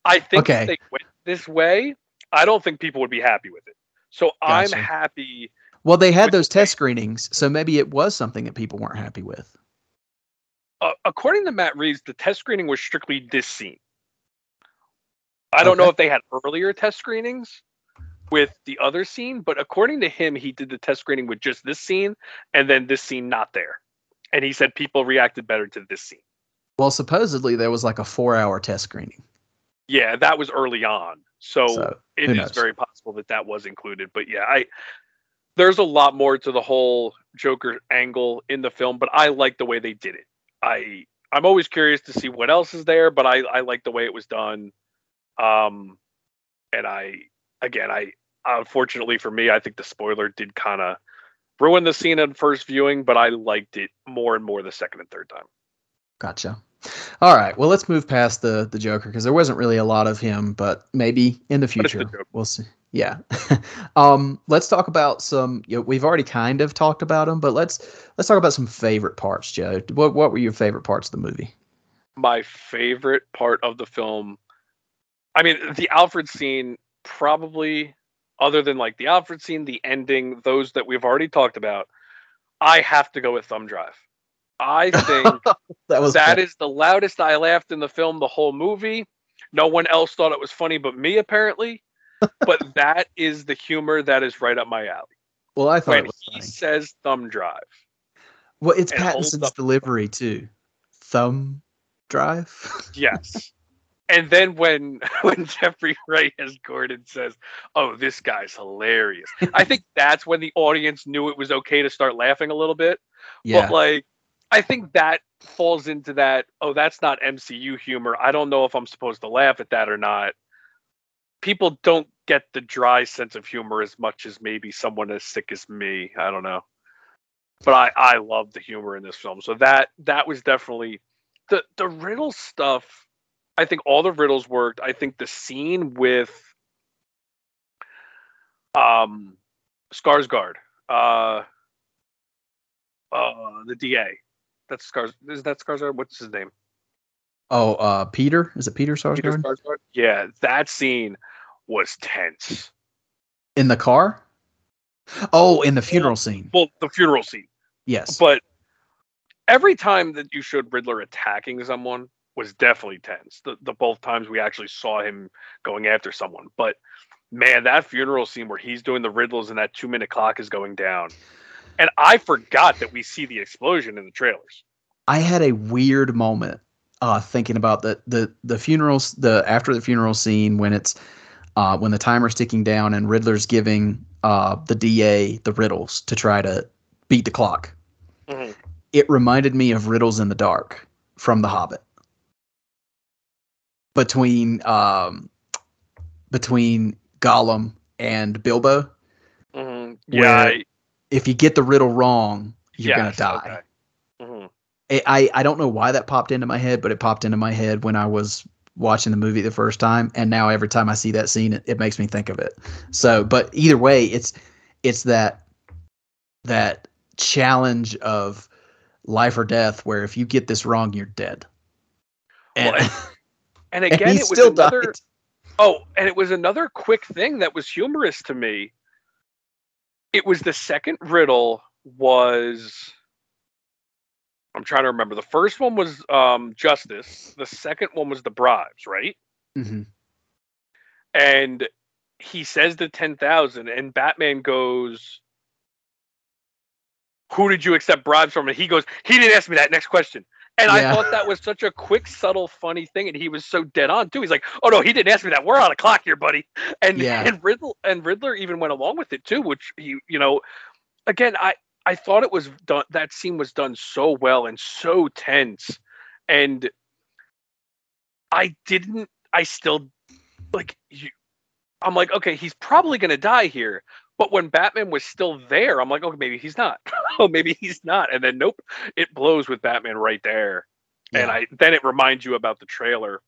i think Okay. if they went this way i don't think people would be happy with it so i'm happy Well, they had those the test screenings, so maybe it was something that people weren't happy with. uh, according to matt reeves the test screening was strictly this scene i don't know if they had earlier test screenings with the other scene, but according to him, he did the test screening with just this scene and then this scene not there. And he said people reacted better to this scene. Well, supposedly there was like a four-hour test screening. Yeah, that was early on. So, So it is knows? very possible that that was included. But yeah, I there's a lot more to the whole Joker angle in the film, but I like the way they did it. I I'm always curious to see what else is there, but I I like the way it was done. Um and I again, I unfortunately for me, I think the spoiler did kind of ruin the scene at first viewing, but I liked it more and more the second and third time. Gotcha. All right. Well, let's move past the the Joker because there wasn't really a lot of him, but maybe in the it's the future we'll see. Yeah. um, let's talk about some. You know, we've already kind of talked about them, but let's let's talk about some favorite parts, Joe. What what were your favorite parts of the movie? my favorite part of the film i mean the alfred scene probably other than like the alfred scene the ending those that we've already talked about i have to go with thumb drive i think That was that is the loudest i laughed in the film the whole movie no one else thought it was funny but me apparently but that is the humor that is right up my alley well. I thought when he funny. says thumb drive Well, it's Pattinson's delivery too. Thumb drive. Yes. And then when when Jeffrey Wright as Gordon says, "Oh, this guy's hilarious," I think that's when the audience knew it was okay to start laughing a little bit. yeah. But like, I think that falls into that. Oh, that's not MCU humor. I don't know if I'm supposed to laugh at that or not. People don't get the dry sense of humor as much as maybe someone as sick as me. I don't know. But I I love the humor in this film. So that that was definitely the the riddle stuff. I think all the riddles worked. I think the scene with um Skarsgård, uh uh the DA. That's Scars is that Skarsgård? What's his name? oh, uh, Peter. Is it Peter Peter Skarsgård? Yeah, that scene was tense. in the car? Oh, in the funeral scene. Well, the funeral scene. Yes. But every time that you showed Riddler attacking someone was definitely tense. The, the both times we actually saw him going after someone. But man, that funeral scene where he's doing the riddles and that two minute clock is going down. And I forgot that we see the explosion in the trailers. I had a weird moment uh, thinking about the the the funerals the after the funeral scene when it's uh, when the timer's ticking down and Riddler's giving uh, the DA the riddles to try to beat the clock. Mhm. It reminded me of Riddles in the Dark from The Hobbit. Between um, between Gollum and Bilbo, Mhm. Yeah. I- if you get the riddle wrong, you're yes, gonna die. okay. Mhm. I- I I don't know why that popped into my head, but it popped into my head when I was watching the movie the first time, and now every time I see that scene, it, it makes me think of it. So, but either way, it's it's that that challenge of life or death, where if you get this wrong, you're dead. And, Well, And and again, he it was still another. died. Oh, and it was another quick thing that was humorous to me. It was the second riddle was I'm trying to remember. The first one was um justice. The second one was the bribes, right? Mm-hmm. And he says the 10,000 and Batman goes Who did you accept bribes from? And he goes, He didn't ask me that. Next question. And Yeah. I thought that was such a quick, subtle, funny thing, and he was so dead on too. He's like, "Oh no, he didn't ask me that. We're on a clock here, buddy." And Yeah. and Riddler and Riddler even went along with it too, which he, you know, again, I I thought it was done. That scene was done so well and so tense, and I didn't. I still like you. I'm like, okay, he's probably gonna die here. But when Batman was still there, I'm like, okay, maybe he's not. oh, maybe he's not. And then nope, it blows with Batman right there. And I then it reminds you about the trailer.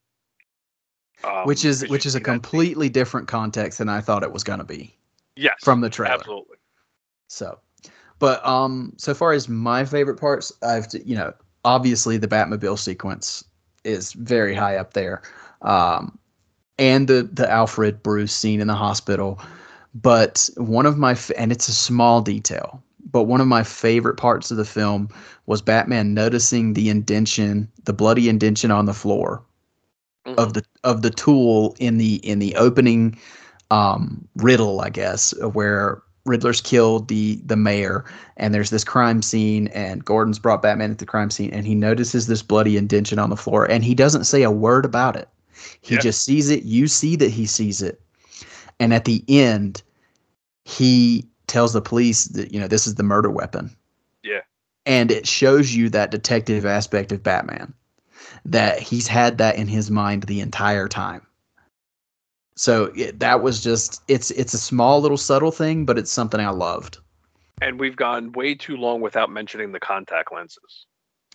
um, which is which is a completely different context than I thought it was going to be yes from the trailer. absolutely. So, but um, so far as my favorite parts, I've you know obviously the Batmobile sequence is very high up there, um, and the the Alfred Bruce scene in the hospital. But one of my f- and it's a small detail, but one of my favorite parts of the film was Batman noticing the indention, the bloody indention on the floor of the of the tool in the in the opening um, riddle, I guess, where Riddler's killed the the mayor, and there's this crime scene, and Gordon's brought Batman at the crime scene, and he notices this bloody indention on the floor, and he doesn't say a word about it. He Yeah. just sees it. You see that he sees it, and at the end, he tells the police that you know this is the murder weapon. Yeah. and it shows you that detective aspect of Batman that he's had that in his mind the entire time. So it, that was just it's it's a small little subtle thing, but it's something I loved. And we've gone way too long without mentioning the contact lenses.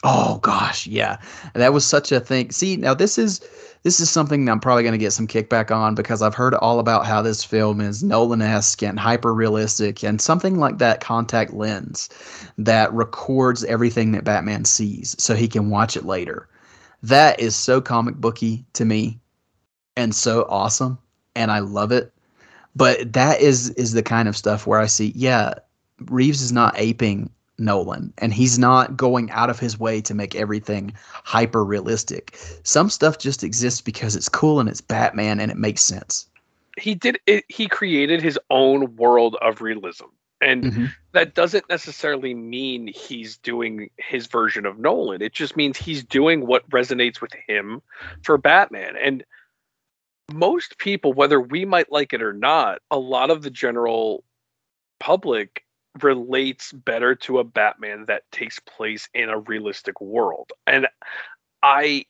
Oh gosh, yeah, that was such a thing. See, now this is this is something that I'm probably going to get some kickback on because I've heard all about how this film is Nolan-esque and hyper realistic, and something like that contact lens that records everything that Batman sees, so he can watch it later. That is so comic booky to me, and so awesome, and I love it. But that is is the kind of stuff where I see, yeah, Reeves is not aping Nolan, and he's not going out of his way to make everything hyper realistic. Some stuff just exists because it's cool and it's Batman and it makes sense. He did it. He created his own world of realism, and Mhm. that doesn't necessarily mean he's doing his version of Nolan. It just means he's doing what resonates with him for Batman. And most people, whether we might like it or not, a lot of the general public relates better to a Batman that takes place in a realistic world. And I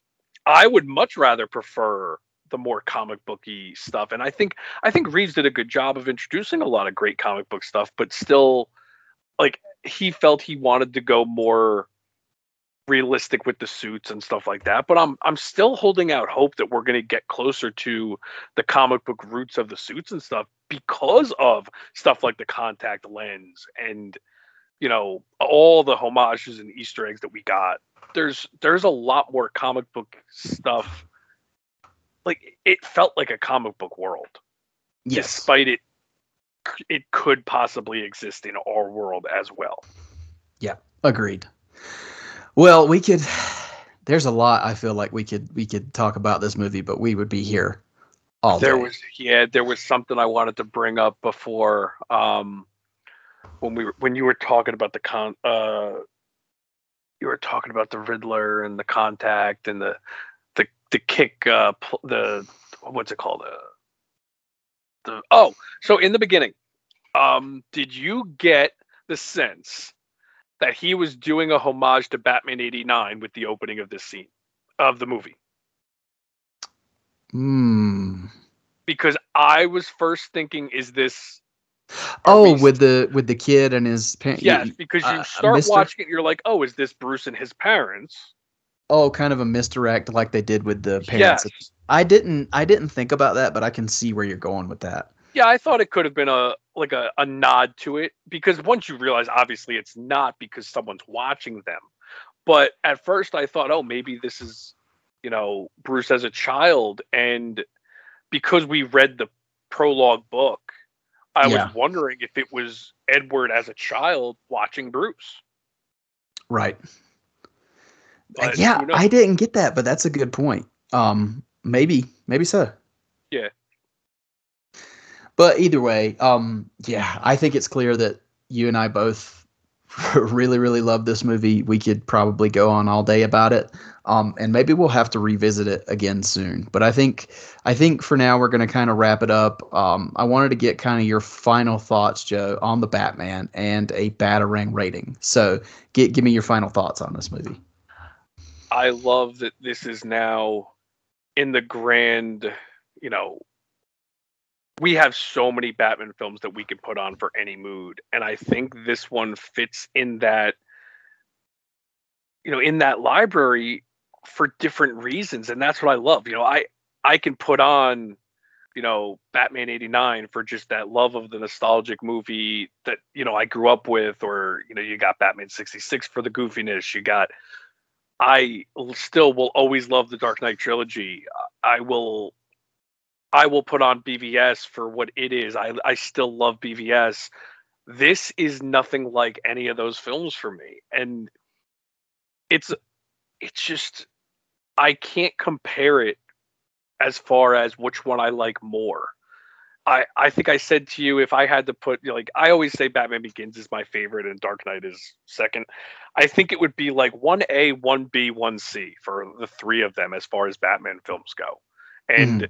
I would much rather prefer the more comic booky stuff. And I think I think Reeves did a good job of introducing a lot of great comic book stuff, but still like he felt he wanted to go more realistic with the suits and stuff like that. But I'm I'm still holding out hope that we're gonna get closer to the comic book roots of the suits and stuff because of stuff like the contact lens and you know all the homages and Easter eggs that we got. There's there's a lot more comic book stuff. Like it felt like a comic book world despite it it could possibly exist in our world as well. Yeah, agreed. Well, we could there's a lot I feel like we could we could talk about this movie, but we would be here all there day. was yeah, there was something I wanted to bring up before um when we were, when you were talking about the con uh you were talking about the Riddler and the contact and the the the kick uh pl- the what's it called uh, the oh so in the beginning um did you get the sense that he was doing a homage to Batman 89 with the opening of this scene of the movie Hmm. because I was first thinking is this Oh, with the with the kid and his parents. yes because you uh, start watching it you're like oh is this Bruce and his parents Oh, kind of a misdirect like they did with the parents. yes I didn't I didn't think about that, but I can see where you're going with that. yeah I thought it could have been a like a, a nod to it because once you realize obviously it's not because someone's watching them but at first I thought oh maybe this is you know Bruce as a child and because we read the prologue book I Yeah. was wondering if it was Edward as a child watching Bruce Right. But yeah? I didn't get that, but that's a good point. Um, maybe, maybe so. Yeah. But either way, um, yeah, I think it's clear that you and I both really, really love this movie. We could probably go on all day about it. Um, and maybe we'll have to revisit it again soon. But I think, I think for now we're going to kind of wrap it up. Um, I wanted to get kind of your final thoughts, Joe, on the Batman and a Batarang rating. So, get give me your final thoughts on this movie. I love that this is now in the grand, you know, we have so many Batman films that we could put on for any mood, and I think this one fits in that, you know, in that library for different reasons, and that's what I love. You know, I I can put on you know batman 89 for just that love of the nostalgic movie that you know i grew up with or you know you got batman 66 for the goofiness you got i still will always love the dark knight trilogy i will i will put on bvs for what it is i i still love bvs this is nothing like any of those films for me and it's it's just i can't compare it as far as which one I like more. I, I think I said to you if I had to put like I always say Batman Begins is my favorite and Dark Knight is second. I think it would be like one A, one B, one C for the three of them as far as Batman films go. And mm.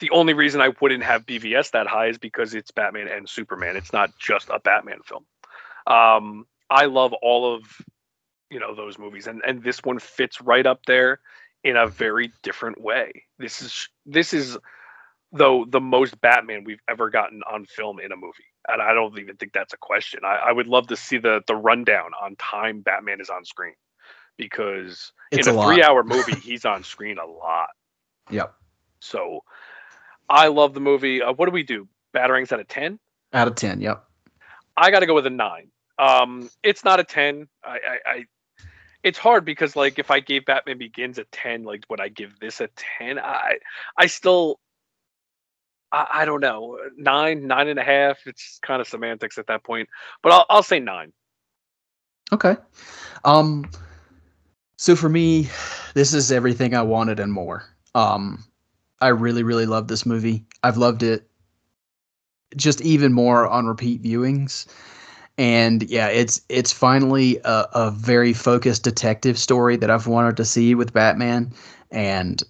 The only reason I wouldn't have BVS that high is because it's Batman and Superman. It's not just a Batman film. Um, I love all of you know those movies and and this one fits right up there in a very different way. This is this is though the most Batman we've ever gotten on film in a movie. And I don't even think that's a question. I, I would love to see the the rundown on time Batman is on screen. Because it's in a, a three hour movie, he's on screen a lot. Yep. So I love the movie. Uh, what do we do? Batarangs out of 10? Out of 10, yep. I got to go with a 9. Um, it's not a 10. I, I, I it's hard because like if I gave Batman Begins a ten, like would I give this a ten? I I still I, I don't know nine nine and a half. It's kind of semantics at that point, but I'll I'll say nine. Okay. Um. So for me, this is everything I wanted and more. Um, I really really love this movie. I've loved it just even more on repeat viewings and yeah, it's it's finally a, a very focused detective story that I've wanted to see with Batman, and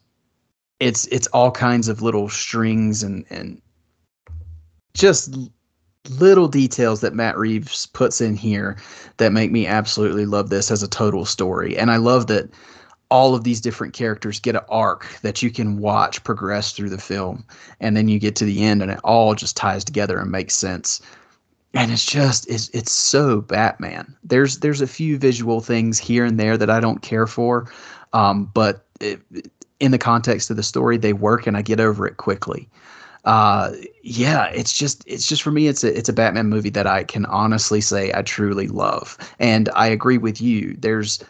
it's it's all kinds of little strings and and just little details that Matt Reeves puts in here that make me absolutely love this as a total story. And I love that all of these different characters get an arc that you can watch progress through the film. And then you get to the end and it all just ties together and makes sense and it's just it's it's so Batman. There's there's a few visual things here and there that I don't care for, um, but it, in the context of the story, they work, and I get over it quickly. Uh, yeah, it's just it's just for me, it's a it's a Batman movie that I can honestly say I truly love, and I agree with you. There's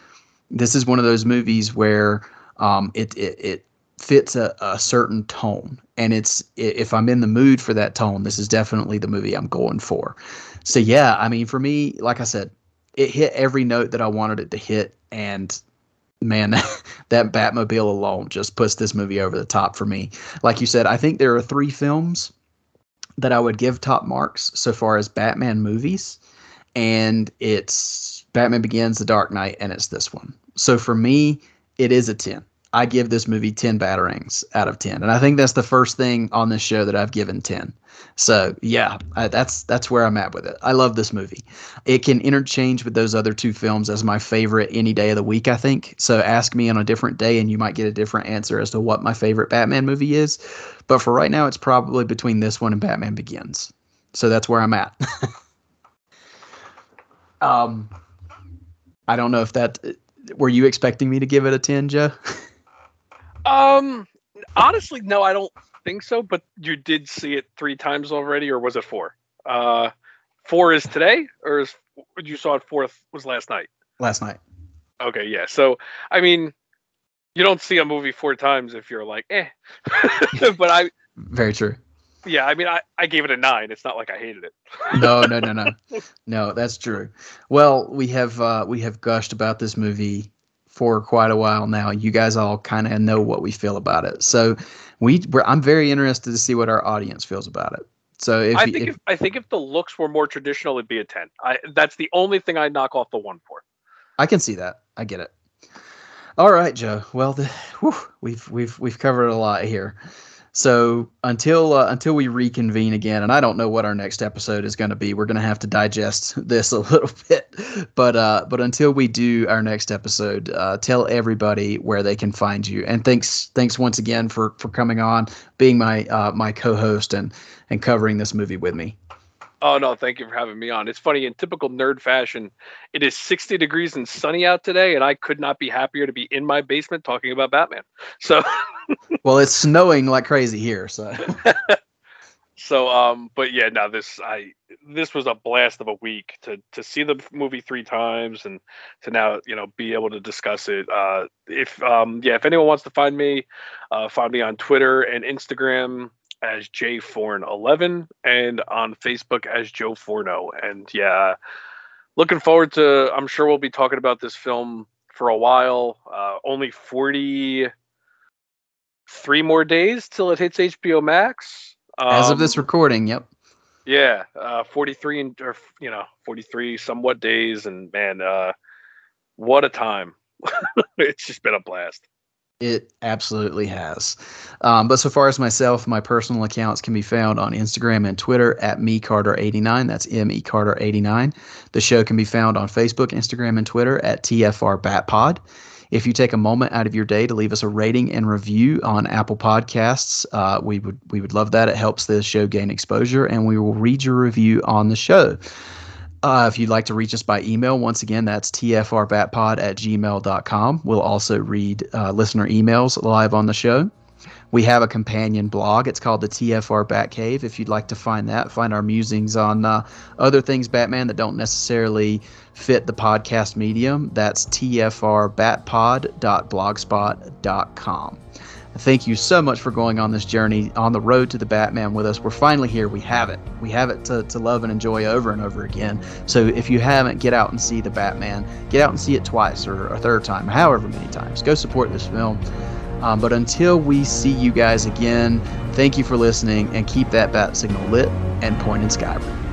this is one of those movies where um, it, it it fits a, a certain tone. And it's if i'm in the mood for that tone this is definitely the movie i'm going for. So yeah i mean for me like i said it hit every note that i wanted it to hit. And man that batmobile alone just puts this movie over the top for me. Like you said i think there are three films that i would give top marks so far as batman movies. And it's batman begins the dark knight and it's this one so for me it is a 10 I give this movie 10 batarangs out of 10. And I think that's the first thing on this show that I've given 10. So, yeah, I, that's that's where I'm at with it. I love this movie. It can interchange with those other two films as my favorite any day of the week, I think. So, ask me on a different day and you might get a different answer as to what my favorite Batman movie is. But for right now, it's probably between this one and Batman Begins. So, that's where I'm at. um I don't know if that were you expecting me to give it a 10, Joe? Um, honestly, no, I don't think so. But you did see it three times already, or was it four? Uh, four is today, or is you saw it fourth was last night? Last night. Okay, yeah. So I mean, you don't see a movie four times if you're like, eh. but I. Very true. Yeah, I mean, I, I gave it a nine. It's not like I hated it. no, no, no, no, no. That's true. Well, we have uh, we have gushed about this movie for quite a while now. You guys all kind of know what we feel about it. So we I'm very interested to see what our audience feels about it. So if I think if, if, I think if the looks were more traditional, it'd be a ten. I that's the only thing I knock off the one for. I can see that. I get it. All right, Joe. Well, the, whew, we've we've we've covered a lot here. So until uh, until we reconvene again, and I don't know what our next episode is going to be. We're going to have to digest this a little bit, but uh, but until we do our next episode, uh, tell everybody where they can find you. And thanks thanks once again for for coming on, being my uh, my co-host and and covering this movie with me. Oh no, thank you for having me on. It's funny in typical nerd fashion. It is 60 degrees and sunny out today, and I could not be happier to be in my basement talking about Batman. So, well, it's snowing like crazy here. So, so um, but yeah, now this I this was a blast of a week to to see the movie three times and to now you know be able to discuss it. Uh, if um, yeah, if anyone wants to find me, uh, find me on Twitter and Instagram as J Forn 11 and on Facebook as Joe Forno. And yeah, looking forward to. I'm sure we'll be talking about this film for a while. Uh, only 43 more days till it hits HBO Max. Um, as of this um, recording, yep. Yeah, uh, 43 and or you know 43 somewhat days, and man, uh, what a time! it's just been a blast. It absolutely has. Um, but so far as myself, my personal accounts can be found on Instagram and Twitter at mecarter89. That's M E Carter89. The show can be found on Facebook, Instagram, and Twitter at TFR Batpod. If you take a moment out of your day to leave us a rating and review on Apple Podcasts, uh, we would we would love that. It helps the show gain exposure, and we will read your review on the show. Uh, if you'd like to reach us by email, once again, that's tfrbatpod at gmail.com. We'll also read uh, listener emails live on the show. We have a companion blog. It's called the TFR Batcave. If you'd like to find that, find our musings on uh, other things Batman that don't necessarily fit the podcast medium. That's tfrbatpod.blogspot.com. Thank you so much for going on this journey on the road to the Batman with us. We're finally here. We have it. We have it to, to love and enjoy over and over again. So if you haven't, get out and see the Batman. Get out and see it twice or a third time, however many times. Go support this film. Um, but until we see you guys again, thank you for listening and keep that bat signal lit and pointing skyward.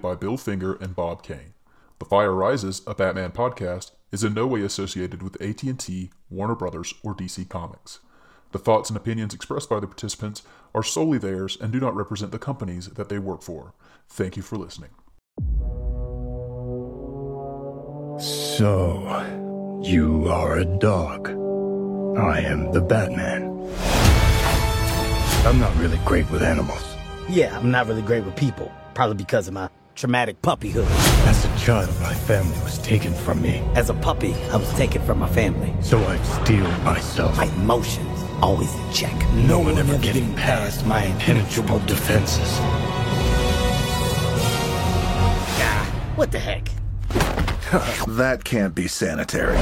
Created by Bill Finger and Bob Kane. The Fire Rises, a Batman podcast, is in no way associated with AT&T, Warner Brothers, or DC Comics. The thoughts and opinions expressed by the participants are solely theirs and do not represent the companies that they work for. Thank you for listening. So, you are a dog. I am the Batman. I'm not really great with animals. Yeah, I'm not really great with people. Probably because of my traumatic puppyhood. As a child, my family was taken from me. As a puppy, I was taken from my family. So I steeled myself. My emotions always in check. No, one ever getting past my impenetrable defenses. Ah, what the heck? that can't be sanitary.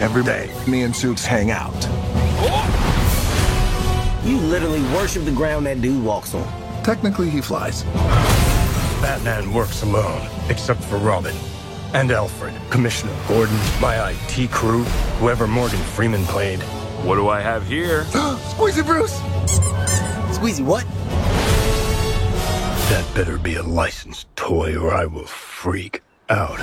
Every day, me and Suits hang out. You literally worship the ground that dude walks on. Technically, he flies. Batman works alone, except for Robin. And Alfred, Commissioner Gordon, my IT crew, whoever Morgan Freeman played. What do I have here? Squeezy Bruce! Squeezy what? That better be a licensed toy or I will freak out.